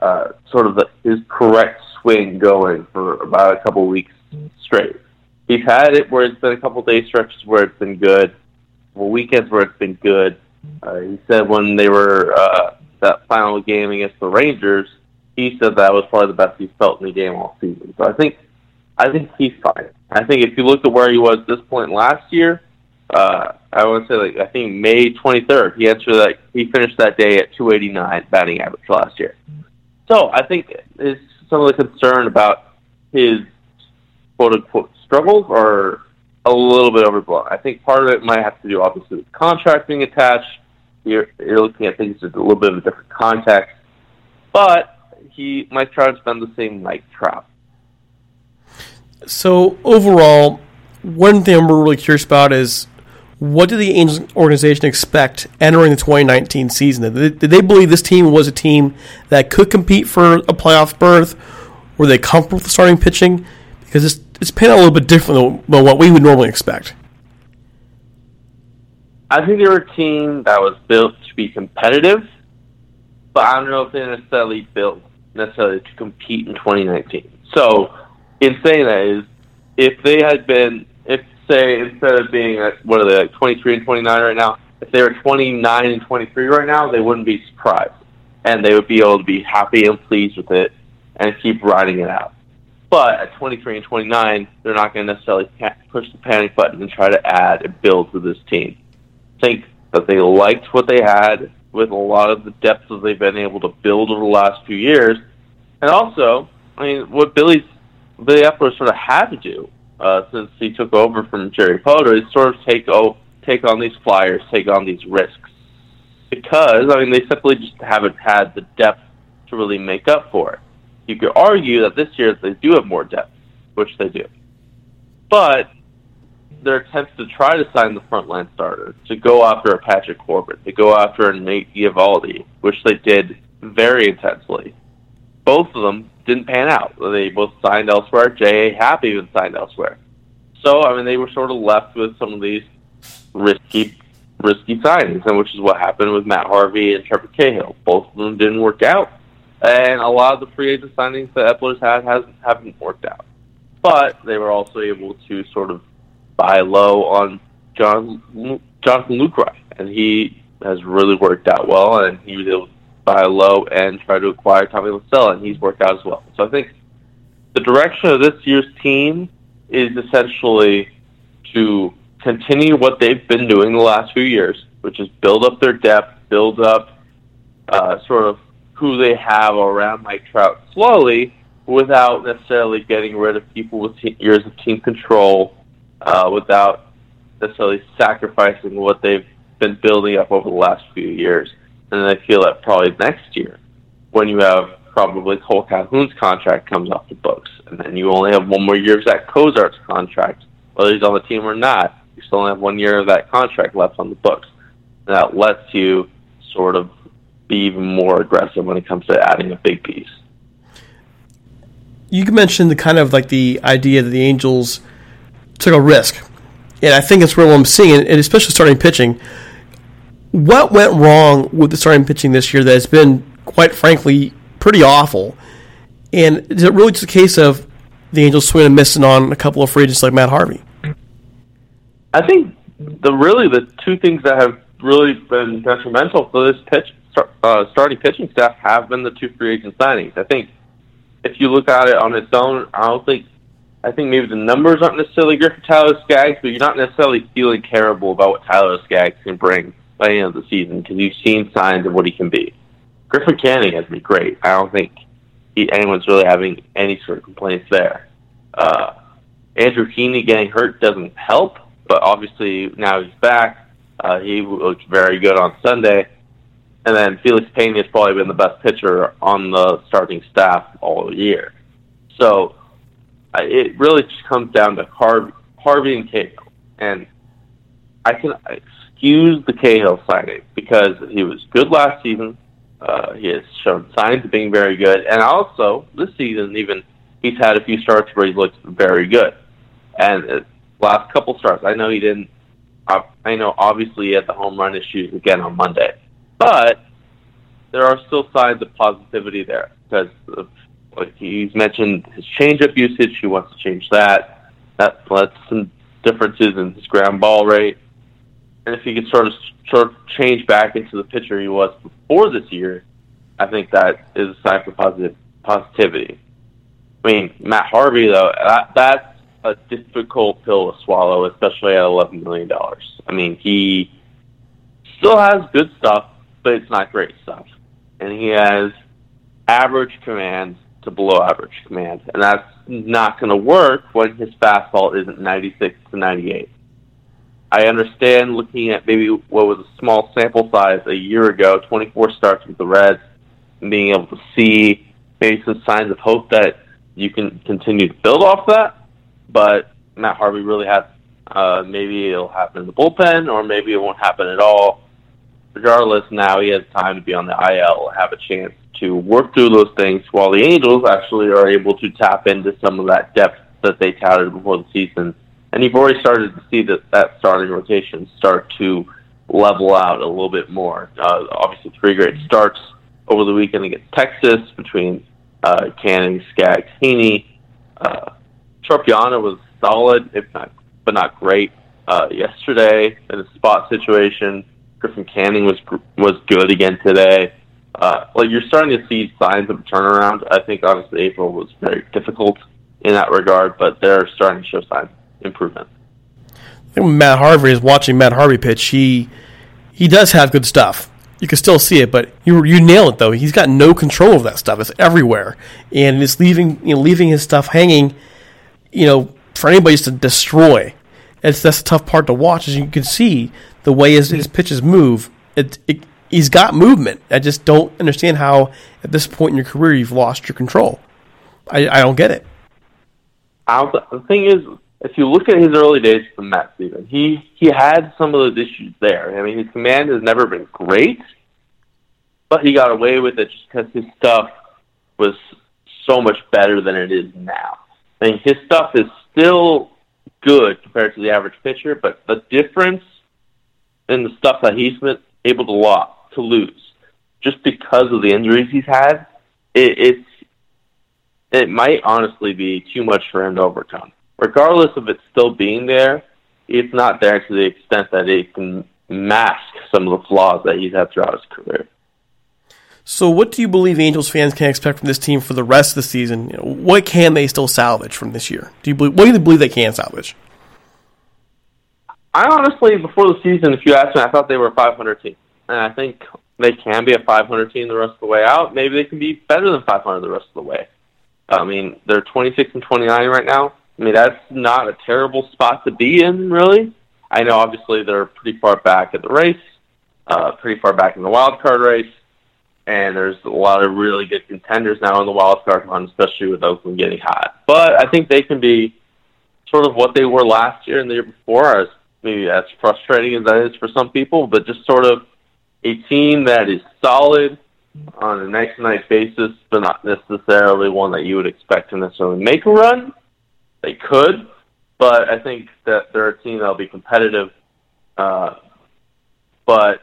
uh, sort of the, his correct swing going for about a couple weeks straight. He's had it where it's been a couple day stretches where it's been good, weekends where it's been good. Uh, he said when they were uh, that final game against the Rangers, he said that was probably the best he's felt in the game all season. So I think I think he's fine. I think if you look at where he was at this point last year, uh, I would say like I think May 23rd, he entered that he finished that day at 289 batting average last year. So I think is some of the concern about his quote unquote struggles are a little bit overblown. I think part of it might have to do obviously with contract being attached. You're, you're looking at things with a little bit of a different context, but he Mike Trout's been the same Mike Trout. So overall, one thing I'm really curious about is what did the Angels organization expect entering the 2019 season? Did they, did they believe this team was a team that could compete for a playoff berth? Were they comfortable with the starting pitching? Because it's, it's panned out a little bit different than what we would normally expect. I think they were a team that was built to be competitive, but I don't know if they necessarily built necessarily to compete in 2019. So, in saying that is, if they had been, if say instead of being at what are they like 23 and 29 right now, if they were 29 and 23 right now, they wouldn't be surprised, and they would be able to be happy and pleased with it and keep riding it out. But at 23 and 29, they're not going to necessarily push the panic button and try to add and build to this team. Think that they liked what they had with a lot of the depth that they've been able to build over the last few years. And also, I mean, what Billy's, Billy Eppler sort of had to do uh, since he took over from JerryPoto is sort of take, oh, take on these flyers, take on these risks. Because, I mean, they simply just haven't had the depth to really make up for it. You could argue that this year they do have more depth, which they do. But their attempts to try to sign the frontline starter, to go after a Patrick Corbin, to go after a Nate Eovaldi, which they did very intensely. Both of them didn't pan out. They both signed elsewhere. J.A. Happ even signed elsewhere. So, I mean, they were sort of left with some of these risky, risky signings, and which is what happened with Matt Harvey and Trevor Cahill. Both of them didn't work out, and a lot of the free agent signings that Eppler's had hasn't haven't worked out. But they were also able to sort of buy low on John Jonathan Lucroy, and he has really worked out well, and he was able to buy low and try to acquire Tommy La Stella, and he's worked out as well. So I think the direction of this year's team is essentially to continue what they've been doing the last few years, which is build up their depth, build up uh, sort of who they have around Mike Trout slowly, without necessarily getting rid of people with years of team control uh, without necessarily sacrificing what they've been building up over the last few years. And I feel that probably next year, when you have probably Cole Calhoun's contract comes off the books, and then you only have one more year of Zach Cozart's contract, whether he's on the team or not, you still only have one year of that contract left on the books. And that lets you sort of be even more aggressive when it comes to adding a big piece. You mentioned the kind of like the idea that the Angels – took a risk. And I think it's where I'm seeing and especially starting pitching. What went wrong with the starting pitching this year that has been, quite frankly, pretty awful? And is it really just a case of the Angels swinging and missing on a couple of free agents like Matt Harvey? I think the really the two things that have really been detrimental for this pitch uh, starting pitching staff have been the two free agent signings. I think if you look at it on its own, I don't think I think maybe the numbers aren't necessarily good for Tyler Skaggs, but you're not necessarily feeling terrible about what Tyler Skaggs can bring by the end of the season because you've seen signs of what he can be. Griffin Canning has been great. I don't think he, anyone's really having any sort of complaints there. Uh, Andrew Heaney getting hurt doesn't help, but obviously now he's back. Uh, he looked very good on Sunday. And then Felix Pena has probably been the best pitcher on the starting staff all year. So it really just comes down to Harvey, Harvey and Cahill. And I can excuse the Cahill signing because he was good last season. Uh, he has shown signs of being very good. And also, this season, even, he's had a few starts where he looks very good. And uh, last couple starts, I know he didn't, uh, I know obviously he had the home run issues again on Monday. But there are still signs of positivity there because of like he's mentioned his changeup usage. He wants to change that. That lets some differences in his ground ball rate. And if he could sort of sort of change back into the pitcher he was before this year, I think that is a sign for positive positivity. I mean, Matt Harvey though, that, that's a difficult pill to swallow, especially at eleven million dollars. I mean, he still has good stuff, but it's not great stuff, and he has average command to below average command, and that's not going to work when his fastball isn't 96 to 98. I understand looking at maybe what was a small sample size a year ago, 24 starts with the Reds, and being able to see maybe some signs of hope that you can continue to build off that. But Matt Harvey really has uh, maybe it'll happen in the bullpen, or maybe it won't happen at all. Regardless, now he has time to be on the IL, have a chance to work through those things while the Angels actually are able to tap into some of that depth that they touted before the season. And you've already started to see that that starting rotation start to level out a little bit more. Uh, obviously, three great starts over the weekend against Texas between uh, Canning, Skaggs, Heaney. Uh, Tropeano was solid, if not, but not great. Uh, yesterday in a spot situation, Griffin Canning was was good again today. Uh, like you're starting to see signs of turnaround. I think obviously April was very difficult in that regard, but they're starting to show signs of improvement. Think Matt Harvey is watching Matt Harvey pitch, he he does have good stuff. You can still see it, but you you nail it though. He's got no control of that stuff. It's everywhere, and it's leaving you know leaving his stuff hanging. You know, for anybody to destroy. It's that's the tough part to watch. As you can see, the way his, his pitches move, it, it he's got movement. I just don't understand how at this point in your career you've lost your control. I, I don't get it. The thing is, if you look at his early days with the Mets, even he he had some of those issues there. I mean, his command has never been great, but he got away with it just because his stuff was so much better than it is now. I mean, his stuff is still good compared to the average pitcher, but the difference in the stuff that he's been able to lose, to lose just because of the injuries he's had, it, it's it might honestly be too much for him to overcome. Regardless of it still being there, it's not there to the extent that it can mask some of the flaws that he's had throughout his career. So, what do you believe Angels fans can expect from this team for the rest of the season? You know, what can they still salvage from this year? Do you believe, what do you believe they can salvage? I honestly, before the season, if you asked me, I thought they were a 500 team, and I think they can be a 500 team the rest of the way out. Maybe they can be better than 500 the rest of the way. I mean, they're 26 and 29 right now. I mean, that's not a terrible spot to be in, really. I know, obviously, they're pretty far back at the race, uh, pretty far back in the wild card race and there's a lot of really good contenders now in the wild card hunt, especially with Oakland getting hot. But I think they can be sort of what they were last year and the year before, as maybe as frustrating as that is for some people, but just sort of a team that is solid on a night to night basis, but not necessarily one that you would expect to necessarily make a run. They could, but I think that they're a team that'll be competitive. Uh, but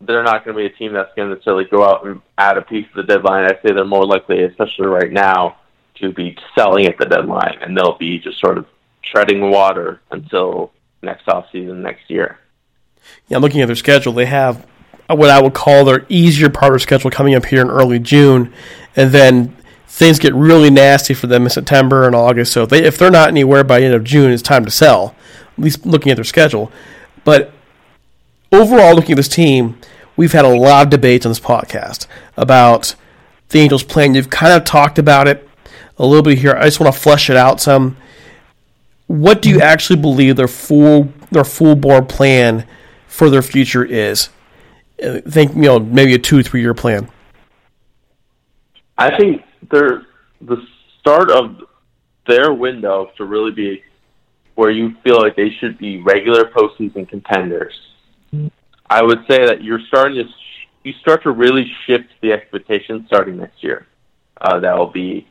they're not going to be a team that's going to necessarily go out and add a piece of the deadline. I'd say they're more likely, especially right now, to be selling at the deadline, and they'll be just sort of treading water until next offseason next year. Yeah, I'm looking at their schedule. They have Uh, what I would call their easier part of schedule coming up here in early June, and then things get really nasty for them in September and August. So if, they, if they're not anywhere by the end of June, it's time to sell. At least looking at their schedule, but overall, looking at this team, we've had a lot of debates on this podcast about the Angels' plan. You've kind of talked about it a little bit here. I just want to flesh it out some. What do you actually believe their full their full board plan for their future is? Think you know maybe a two three year plan. I think they're the start of their window to really be where you feel like they should be regular postseason contenders I would say that you're starting to you start to really shift the expectations starting next year. Uh, that will be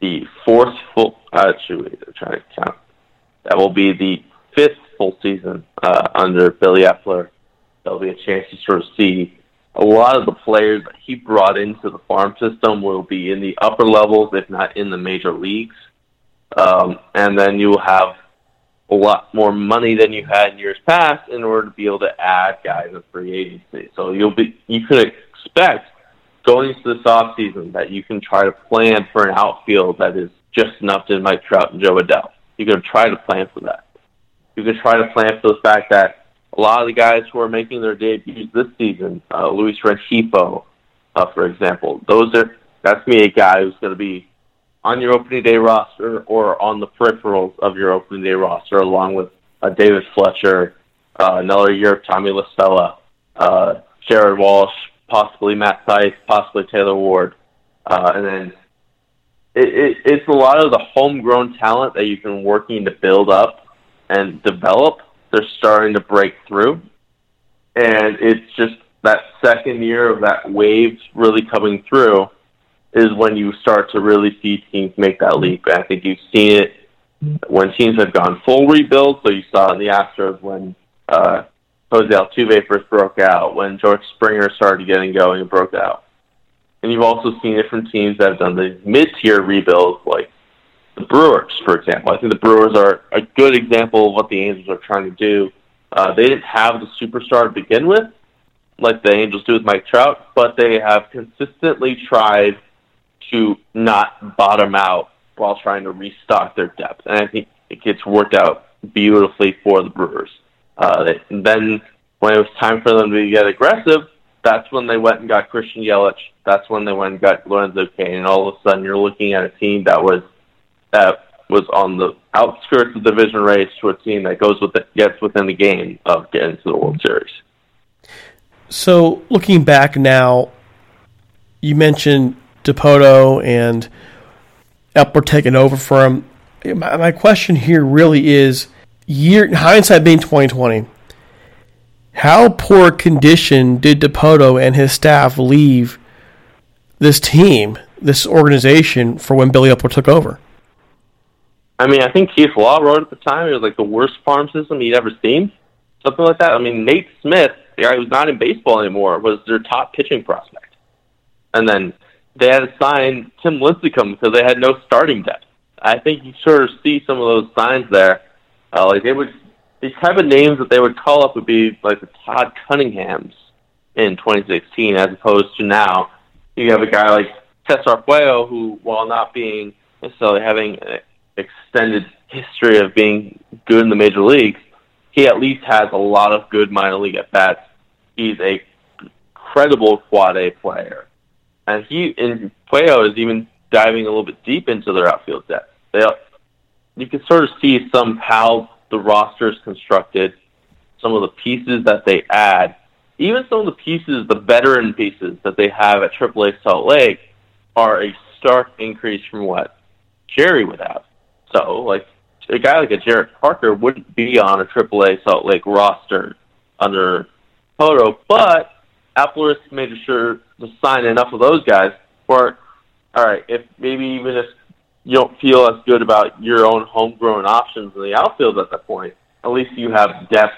the fourth full. Uh, actually, I'm trying to count. That will be the fifth full season uh, under Billy Eppler. There'll be a chance to sort of see a lot of the players that he brought into the farm system will be in the upper levels, if not in the major leagues. Um, and then you will have a lot more money than you had in years past in order to be able to add guys in free agency. So you'll be you could expect going into this off season that you can try to plan for an outfield that is just enough to Mike Trout and Jo Adell. You can try to plan for that. You can try to plan for the fact that a lot of the guys who are making their debuts this season, uh, Luis Rengifo, uh, for example, those are that's me a guy who's going to be on your opening day roster or on the peripherals of your opening day roster, along with uh, David Fletcher, uh, another year of Tommy La Stella, uh, Jared Walsh, possibly Matt Thaiss, possibly Taylor Ward, uh, and then it, it, it's a lot of the homegrown talent that you've been working to build up and develop. They're starting to break through, and it's just that second year of that wave really coming through is when you start to really see teams make that leap. And I think you've seen it when teams have gone full rebuild. So you saw in the Astros when uh, Jose Altuve first broke out, when George Springer started getting going and broke out. and you've also seen it from teams that have done the mid-tier rebuilds, like the Brewers, for example. I think the Brewers are a good example of what the Angels are trying to do. Uh, they didn't have the superstar to begin with, like the Angels do with Mike Trout, but they have consistently tried to not bottom out while trying to restock their depth. And I think it gets worked out beautifully for the Brewers. Uh, they, then when it was time for them to get aggressive, that's when they went and got Christian Yelich. That's when they went and got Lorenzo Cain. And all of a sudden, you're looking at a team that was that was on the outskirts of the division race to a team that goes with it, gets within the game of getting to the World Series. So, looking back now, you mentioned Dipoto and Eppler taking over for him. My, my question here really is: year hindsight being twenty twenty, how poor condition did Dipoto and his staff leave this team, this organization, for when Billy Eppler took over? I mean, I think Keith Law wrote at the time it was like the worst farm system he'd ever seen, something like that. I mean, Nate Smith, the guy who's not in baseball anymore, was their top pitching prospect, and then they had to sign Tim Lincecum because they had no starting depth. I think you sort of see some of those signs there. Uh, like they would, these type of names that they would call up would be like the Todd Cunninghams in 2016, as opposed to now. You have a guy like Cesar Puello, who, while not being necessarily having extended history of being good in the major leagues, he at least has a lot of good minor league at bats. He's a credible quad A player and he and Puello is even diving a little bit deep into their outfield depth. They, you can sort of see some how the roster is constructed, some of the pieces that they add, even some of the pieces, the veteran pieces that they have at AAA Salt Lake, are a stark increase from what Jerry would have. So, like a guy like a Jarrett Parker wouldn't be on a AAA Salt Lake roster under Poto, but Eppler made sure to sign enough of those guys for, all right, if maybe even if you don't feel as good about your own homegrown options in the outfield at that point, at least you have depth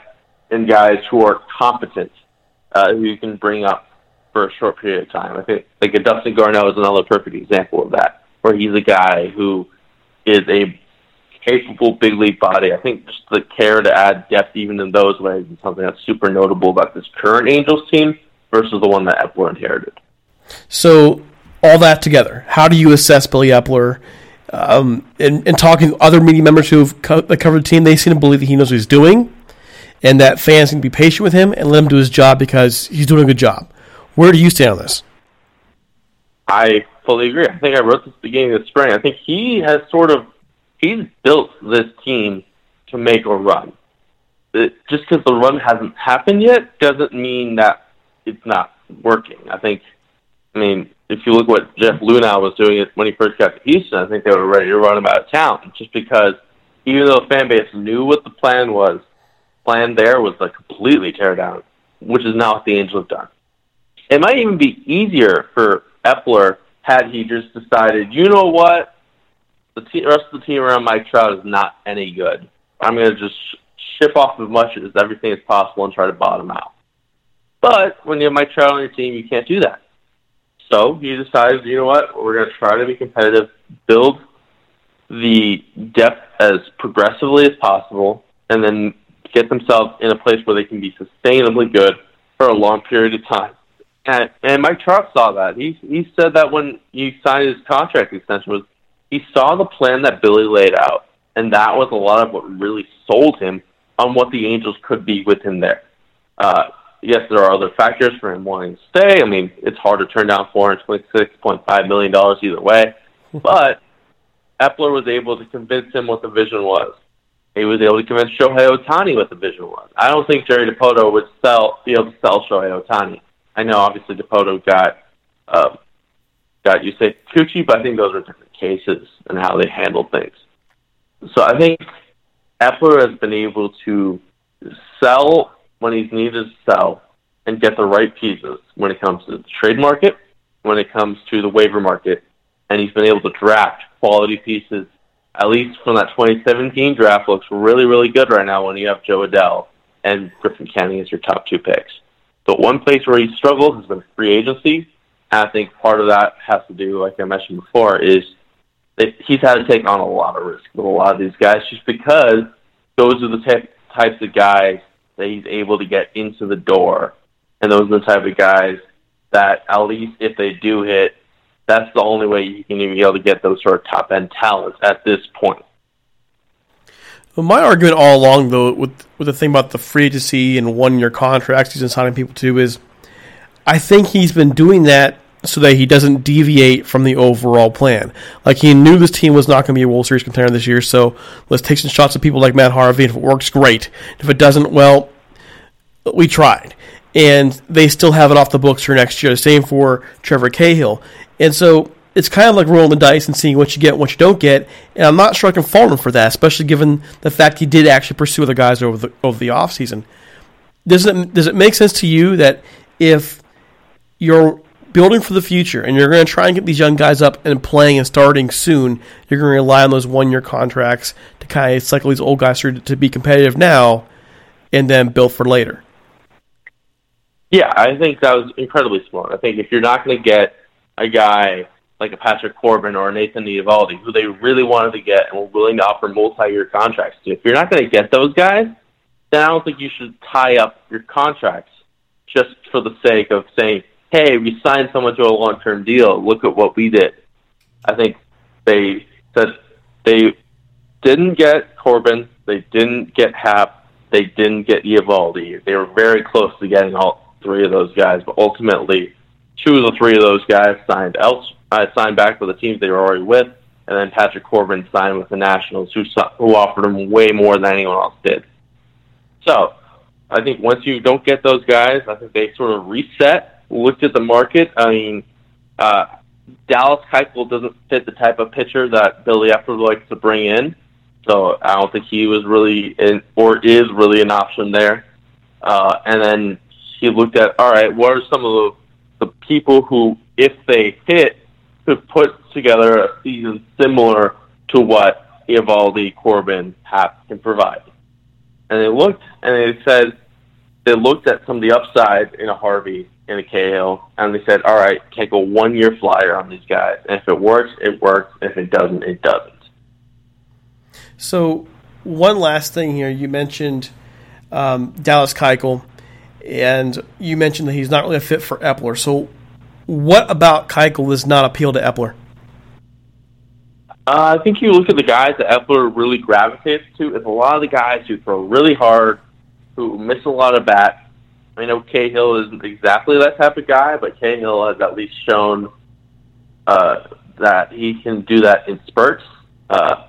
in guys who are competent, uh, who you can bring up for a short period of time. I think like a Dustin Garneau is another perfect example of that, where he's a guy who is a capable big league body. I think just the care to add depth even in those ways is something that's super notable about this current Angels team versus the one that Eppler inherited. So, all that together, how do you assess Billy Eppler? Um, and, and talking to other media members who have co- covered the team, they seem to believe that he knows what he's doing and that fans can be patient with him and let him do his job because he's doing a good job. Where do you stand on this? I fully agree. I think I wrote this beginning of the spring. I think he has sort of he's built this team to make a run. It, just because the run hasn't happened yet doesn't mean that it's not working. I think, I mean, if you look what Jeff Luhnow was doing when he first got to Houston, I think they were ready to run him out of town just because even though the fan base knew what the plan was, plan there was to completely tear down, which is not what the Angels have done. It might even be easier for Eppler had he just decided, you know what, the te- rest of the team around Mike Trout is not any good. I'm going to just ship off as much as everything as possible and try to bottom out. But when you have Mike Trout on your team, you can't do that. So he decided, you know what, we're going to try to be competitive, build the depth as progressively as possible, and then get themselves in a place where they can be sustainably good for a long period of time. And, and Mike Trout saw that. He he said that when he signed his contract extension was he saw the plan that Billy laid out, and that was a lot of what really sold him on what the Angels could be with him there. Uh, yes, there are other factors for him wanting to stay. I mean, it's hard to turn down $426.5 million either way. But Eppler was able to convince him what the vision was. He was able to convince Shohei Ohtani what the vision was. I don't think Jerry Dipoto would sell, be able to sell Shohei Ohtani. I know, obviously, Dipoto got uh, got Yusei Kikuchi, but I think those are different cases and how they handle things. So I think Eppler has been able to sell when he's needed to sell and get the right pieces when it comes to the trade market, when it comes to the waiver market, and he's been able to draft quality pieces. At least from that 2017 draft, looks really, really good right now when you have Jo Adell and Griffin Canning as your top two picks. But one place where he struggles has been free agency, And I think part of that has to do, like I mentioned before, is he's had to take on a lot of risk with a lot of these guys just because those are the type, types of guys that he's able to get into the door. And those are the type of guys that, at least if they do hit, that's the only way you can even be able to get those sort of top end talents at this point. Well, my argument all along, though, with with the thing about the free agency and one year contracts he's been signing people to is, I think he's been doing that so that he doesn't deviate from the overall plan. Like he knew this team was not going to be a World Series contender this year, so let's take some shots at people like Matt Harvey. If it works, great. If it doesn't, well, we tried, and they still have it off the books for next year. The same for Trevor Cahill, and so it's kind of like rolling the dice and seeing what you get, and what you don't get. And I'm not sure I can fault him for that, especially given the fact he did actually pursue other guys over the over the offseason. Does it does it make sense to you that if you're building for the future and you're going to try and get these young guys up and playing and starting soon, you're going to rely on those one year contracts to kind of cycle these old guys through to be competitive now and then build for later? Yeah, I think that was incredibly smart. I think if you're not going to get a guy like a Patrick Corbin or a Nathan Eovaldi, who they really wanted to get and were willing to offer multi-year contracts to, if you're not going to get those guys, then I don't think you should tie up your contracts just for the sake of saying, hey, we signed someone to a long term deal. Look at what we did. I think they said they didn't get Corbin, they didn't get Happ, they didn't get Eovaldi. They were very close to getting all three of those guys, but ultimately, two of the three of those guys signed else uh, signed back with the teams they were already with, and then Patrick Corbin signed with the Nationals, who who offered him way more than anyone else did. So, I think once you don't get those guys, I think they sort of reset looked at the market, I mean, uh, Dallas Keuchel doesn't fit the type of pitcher that Billy Eppler likes to bring in. So I don't think he was really in, or is really an option there. Uh, and then he looked at, all right, what are some of the, the people who, if they hit, could put together a season similar to what Eovaldi, Corbin, Happ can provide. And they looked and they said they looked at some of the upside in a Harvey in a Cahill, and they said, "All right, take a one-year flyer on these guys, and if it works, it works. If it doesn't, it doesn't." So, one last thing here. You mentioned um, Dallas Keuchel, and you mentioned that he's not really a fit for Eppler. So, what about Keuchel does not appeal to Eppler? Uh, I think you look at the guys that Eppler really gravitates to. It's a lot of the guys who throw really hard, who miss a lot of bats, I know Cahill isn't exactly that type of guy, but Cahill has at least shown uh, that he can do that in spurts. Uh,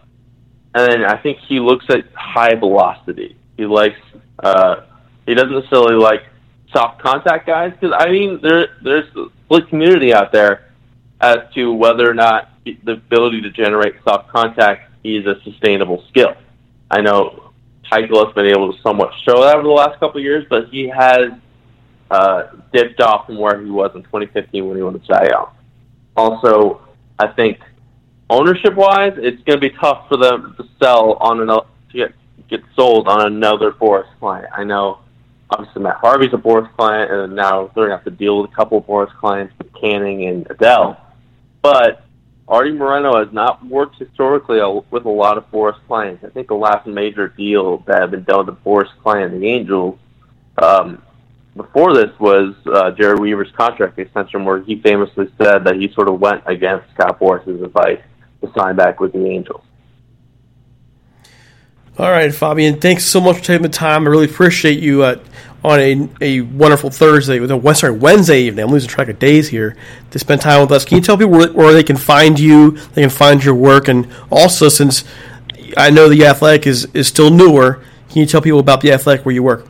and then I think he looks at high velocity. He likes. Uh, he doesn't necessarily like soft contact guys because I mean there there's a split community out there as to whether or not the ability to generate soft contact is a sustainable skill. I know Has been able to somewhat show that over the last couple of years, but he has uh, dipped off from where he was in 2015 when he won the Cy Young. Also, I think ownership-wise, it's going to be tough for them to sell on another to get get sold on another Boras client. I know, obviously, Matt Harvey's a Boras client, and now they're going to have to deal with a couple of Boras clients with Canning and Adell. But Artie Moreno has not worked historically with a lot of Boras clients. I think the last major deal that had been done with the Boras client, the Angels, um, before this was uh, Jered Weaver's contract extension, where he famously said that he sort of went against Scott Boras' advice to sign back with the Angels. All right, Fabian, thanks so much for taking the time. I really appreciate you uh, on a, a wonderful Thursday, with a sorry, Wednesday evening. I'm losing track of days here to spend time with us. Can you tell people where, where they can find you, they can find your work, and also since I know the Athletic is, is still newer, can you tell people about the Athletic where you work?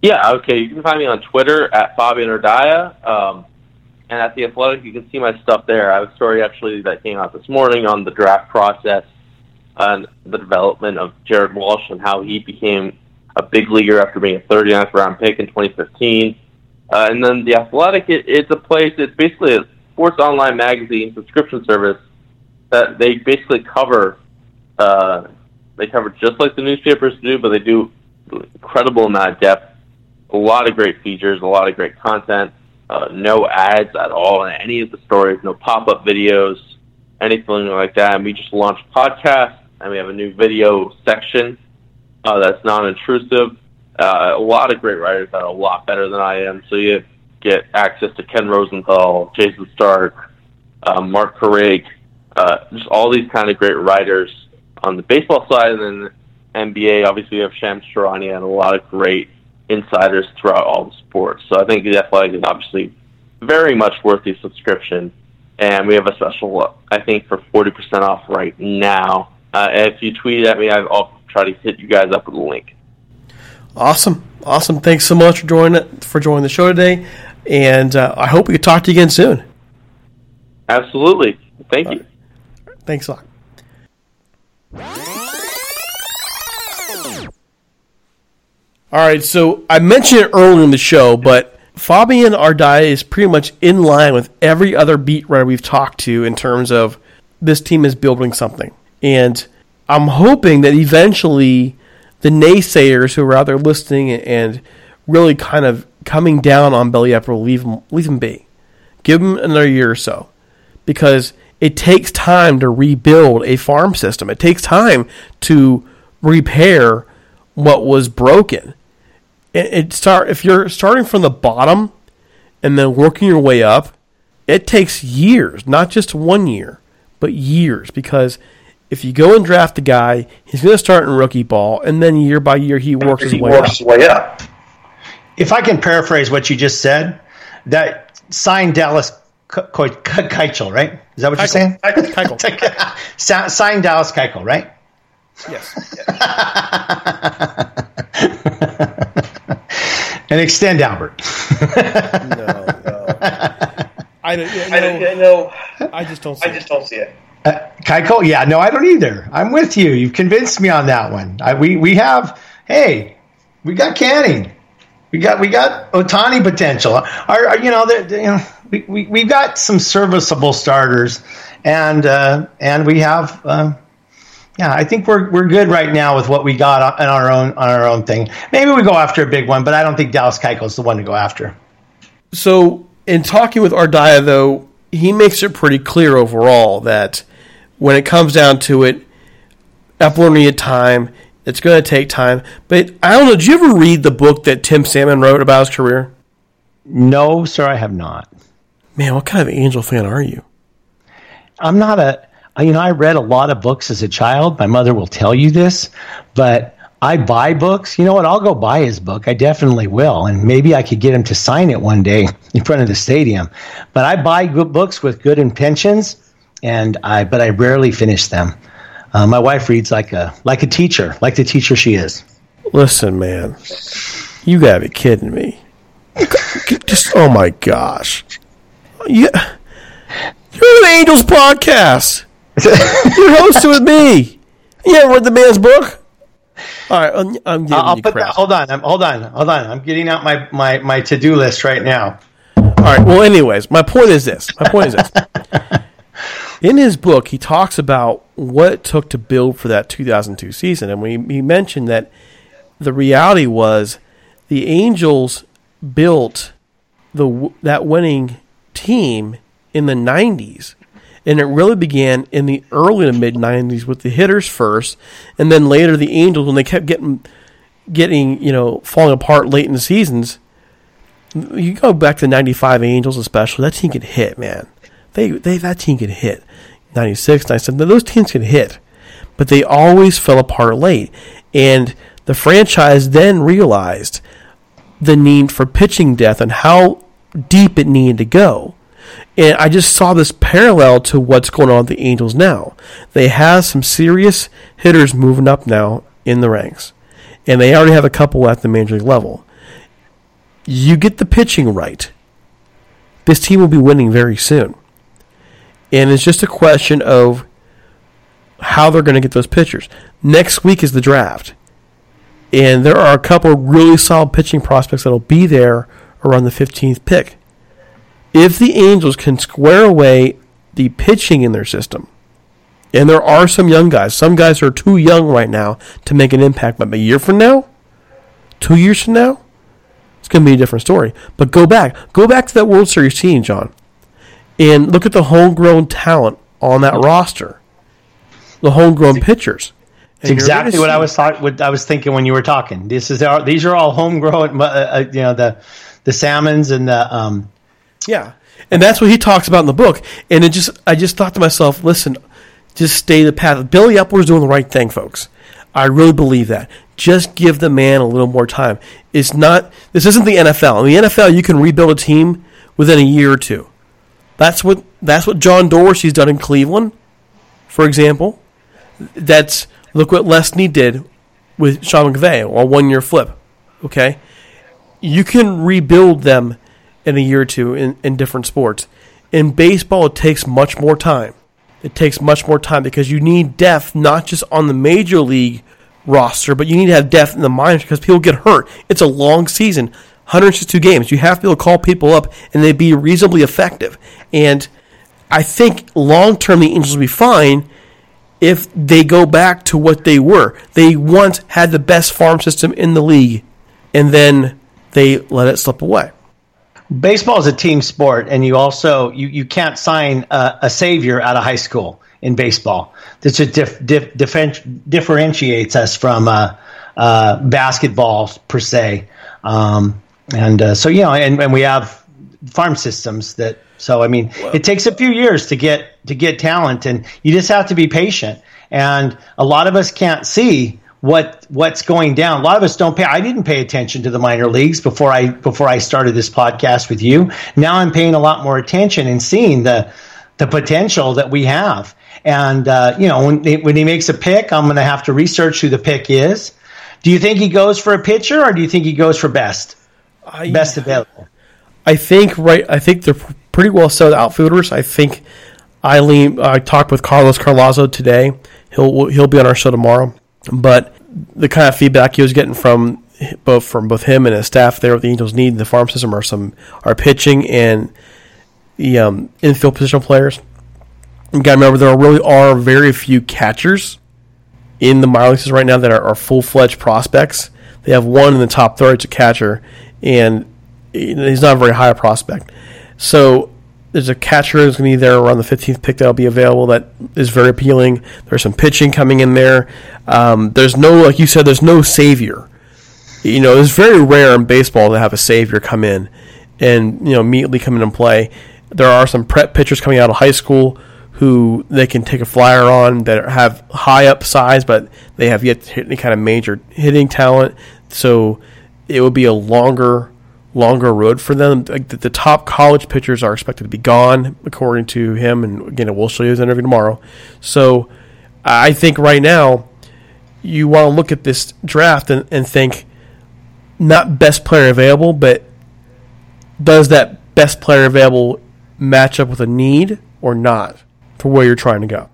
Yeah, okay. You can find me on Twitter at Fabian Ardaya. Um, and at The Athletic, you can see my stuff there. I have a story actually that came out this morning on the draft process and the development of Jared Walsh and how he became a big leaguer after being a 39th round pick in 2015. Uh, and then The Athletic, it, it's a place, it's basically a sports online magazine subscription service that they basically cover. Uh, they cover just like the newspapers do, but they do incredible amount of depth a lot of great features, a lot of great content. uh, no ads at all in any of the stories, no pop up videos, anything like that. And we just launched podcasts, and we have a new video section uh, that's non intrusive. Uh, a lot of great writers that are a lot better than I am. So you get access to Ken Rosenthal, Jayson Stark, uh, Marc Carig, uh, just all these kind of great writers on the baseball side, and then NBA. Obviously, we have Shams Charania and a lot of great insiders throughout all the sports. So I think the Athletic is obviously very much worth the subscription. And we have a special, I think, for 40% off right now. Uh, if you tweet at me, I'll try to hit you guys up with a link. Awesome, awesome. Thanks so much for joining for joining the show today, and uh, I hope we can talk to you again soon. Absolutely. Thank you. Thanks a lot. All right, so I mentioned it earlier in the show, but Fabian Ardaya is pretty much in line with every other beat writer we've talked to in terms of this team is building something. And I'm hoping that eventually the naysayers who are out there listening and really kind of coming down on Belly Up will leave them, leave them be. Give them another year or so. Because it takes time to rebuild a farm system. It takes time to repair what was broken it, it start if you're starting from the bottom and then working your way up, it takes years, not just one year, but years because if you go and draft the guy, he's going to start in rookie ball, and then year by year he works, his, he way works up. his way up. If I can paraphrase what you just said, that signed Dallas Keuchel, right? Is that what you're saying? Keuchel. Signed Dallas Keuchel, right? Yes. and extend Albert. no, no. I don't, you know, I don't know. I just don't see I just don't see it. Uh, Keiko? Yeah, no, I don't either. I'm with you. You've convinced me on that one. I, we we have. Hey, we got Canning. We got we got Ohtani potential. Our, our you know, the, the, you know, we, we we've got some serviceable starters, and uh, and we have. Uh, yeah, I think we're we're good right now with what we got on our own on our own thing. Maybe we go after a big one, but I don't think Dallas Keuchel is the one to go after. So, in talking with Ardaya, though, he makes it pretty clear overall that when it comes down to it, Eppler needed time. It's going to take time. But I don't know. Did you ever read the book that Tim Salmon wrote about his career? No, sir, I have not. Man, what kind of Angel fan are you? I'm not a you know, I read a lot of books as a child. My mother will tell you this, but I buy books. You know what? I'll go buy his book. I definitely will, and maybe I could get him to sign it one day in front of the stadium. But I buy good books with good intentions, and I but I rarely finish them. Uh, my wife reads like a like a teacher, like the teacher she is. Listen, man, you gotta be kidding me. Just oh my gosh, yeah, you're the Angels podcast. You're hosting with me. You ever read the man's book? All right, I'm, I'm giving I'll you put crap. that. Hold on. I'm, hold on. Hold on. I'm getting out my my my to do list right now. All right. Well, anyways, my point is this. My point is this. In his book, he talks about what it took to build for that 2002 season, and we he mentioned that the reality was the Angels built the that winning team in the 90s and it really began in the early to mid '90s with the hitters first, and then later the Angels when they kept getting getting you know falling apart late in the seasons. You go back to '95 Angels especially that team could hit, man. They they that team could hit. '96, '97, those teams could hit, but they always fell apart late, and the franchise then realized the need for pitching depth and how deep it needed to go. And I just saw this parallel to what's going on with the Angels now. They have some serious hitters moving up now in the ranks. And they already have a couple at the major league level. You get the pitching right. This team will be winning very soon. And it's just a question of how they're going to get those pitchers. Next week is the draft. And there are a couple really solid pitching prospects that'll be there around the 15th pick if the Angels can square away the pitching in their system, and there are some young guys, some guys are too young right now to make an impact, but a year from now, two years from now, it's going to be a different story. But go back, go back to that World Series team, John, and look at the homegrown talent on that roster, the homegrown pitchers. It's you're gonna exactly what I was thought, what I was thinking when you were talking. This is our, these are all homegrown, uh, uh, you know, the the salmons and the um, Yeah, and that's what he talks about in the book. And it just, I just thought to myself, listen, just stay the path. Billy Eppler's doing the right thing, folks. I really believe that. Just give the man a little more time. It's not. This isn't the NFL. In the NFL, you can rebuild a team within a year or two. That's what that's what John Dorsey's done in Cleveland, for example. That's look what Les Snead did with Sean McVay, a one year flip. Okay, you can rebuild them in a year or two in, in different sports. In baseball, it takes much more time. It takes much more time because you need depth not just on the major league roster, but you need to have depth in the minors because people get hurt. It's a long season, 162 games. You have to be able to call people up and they'd be reasonably effective. And I think long term the Angels will be fine if they go back to what they were. They once had the best farm system in the league, and then they let it slip away. baseball is a team sport, and you also you, you can't sign a, a savior out of high school in baseball. This just dif, dif, different, differentiates us from uh, uh, basketball per se, um, and uh, so you know, and, and we have farm systems that. So I mean, it takes a few years to get to get talent, and you just have to be patient. And a lot of us can't see what what's going down. A lot of us don't pay. I didn't pay attention to the minor leagues before I before I started this podcast with you. Now I'm paying a lot more attention and seeing the the potential that we have. And uh, you know, when when he makes a pick, I'm going to have to research who the pick is. Do you think he goes for a pitcher, or do you think he goes for best best available? I think right. I think they're pretty well set outfielders. I think I lean. I talked with Carlos Collazo today. He'll he'll be on our show tomorrow. But the kind of feedback he was getting from both from both him and his staff there, what the Angels need in the farm system are some are pitching and the um, infield positional players. You got to remember there really are very few catchers in the minor leagues right now that are, are full fledged prospects. They have one in the top third, it's a catcher, and he's not a very high prospect. So there's a catcher who's going to be there around the 15th pick that'll be available that is very appealing. There's some pitching coming in there. Um, there's no, like you said, there's no savior. You know, it's very rare in baseball to have a savior come in and you know immediately come in and play. There are some prep pitchers coming out of high school who they can take a flyer on that have high up size, but they have yet to hit any kind of major hitting talent. So it would be a longer, longer road for them. Like the, the top college pitchers are expected to be gone, according to him. And again, we'll show you his interview tomorrow. So I think right now you want to look at this draft and, and think not best player available, but does that best player available match up with a need or not for where you're trying to go?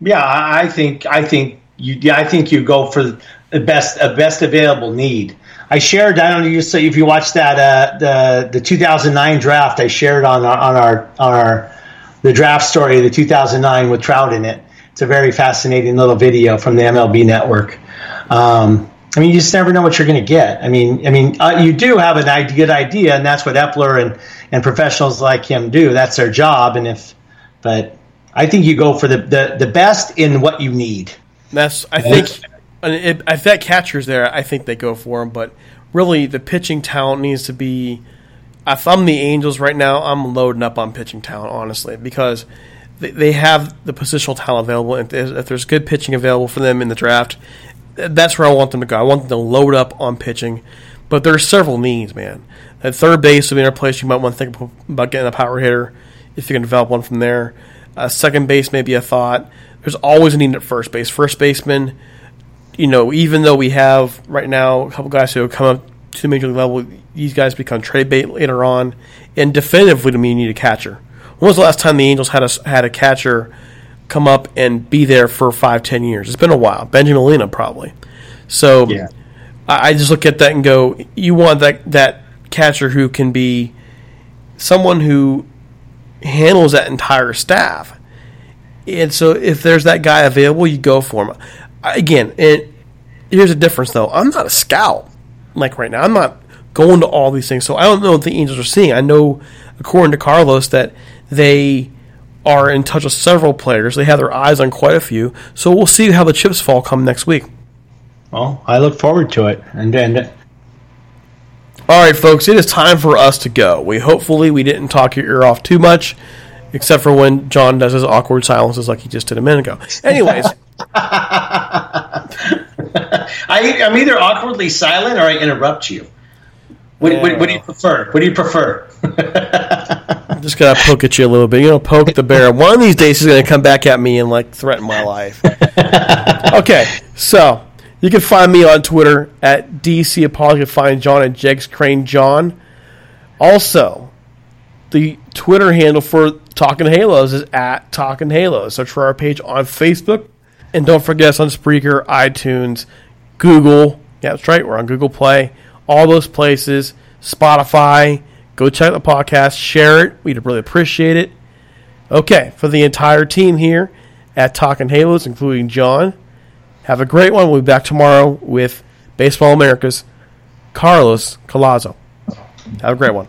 Yeah, I think I think you I think you go for the best a best available need. I shared. I don't know you say if you watched that uh, the the 2009 draft. I shared on our on our on our the draft story of the 2009 with Trout in it. It's a very fascinating little video from the MLB Network. Um, I mean, you just never know what you're going to get. I mean, I mean, uh, you do have a good idea, and that's what Eppler and and professionals like him do. That's their job. And if, but I think you go for the the, the best in what you need. That's I think it, if that catcher's there, I think they go for him. But really, the pitching talent needs to be. If I'm the Angels right now, I'm loading up on pitching talent, honestly, because they, have the positional talent available. If if there's good pitching available for them in the draft, that's where I want them to go. I want them to load up on pitching. But there are several needs, man. At third base would be another place you might want to think about getting a power hitter if you can develop one from there. Uh, second base may be a thought. There's always a need at first base. First baseman, you know, even though we have right now a couple guys who have come up to the major league level, these guys become trade bait later on. And definitively, to me, you need a catcher. When was the last time the Angels had a had a catcher come up and be there for five, ten years? It's been a while. Benjamin Molina probably. So Yeah. I I just look at that and go, you want that that catcher who can be someone who handles that entire staff. And so if there's that guy available, you go for him. Again, it, here's a difference though. I'm not a scout like right now. I'm not going to all these things. So I don't know what the Angels are seeing. I know, according to Carlos, that they are in touch with several players. They have their eyes on quite a few. So we'll see how the chips fall come next week. Well, I look forward to it. And, and all right, folks, it is time for us to go. We hopefully we didn't talk your ear off too much, except for when John does his awkward silences like he just did a minute ago. Anyways. I, am either awkwardly silent or I interrupt you. What, yeah. what, what do you prefer? What do you prefer? I'm just gonna poke at you a little bit. You know, poke the bear. One of these days, he's gonna come back at me and like threaten my life. okay, so you can find me on Twitter at DC Apollo. You can find John at Jegs Crane John. Also, the Twitter handle for Talking Halos is at Talking Halos. Search for our page on Facebook. And don't forget us on Spreaker, iTunes, Google. Yeah, that's right. We're on Google Play. All those places. Spotify. Go check the podcast. Share it. We'd really appreciate it. Okay, for the entire team here at Talking Halos, including John, have a great one. We'll be back tomorrow with Baseball America's Carlos Collazo. Have a great one.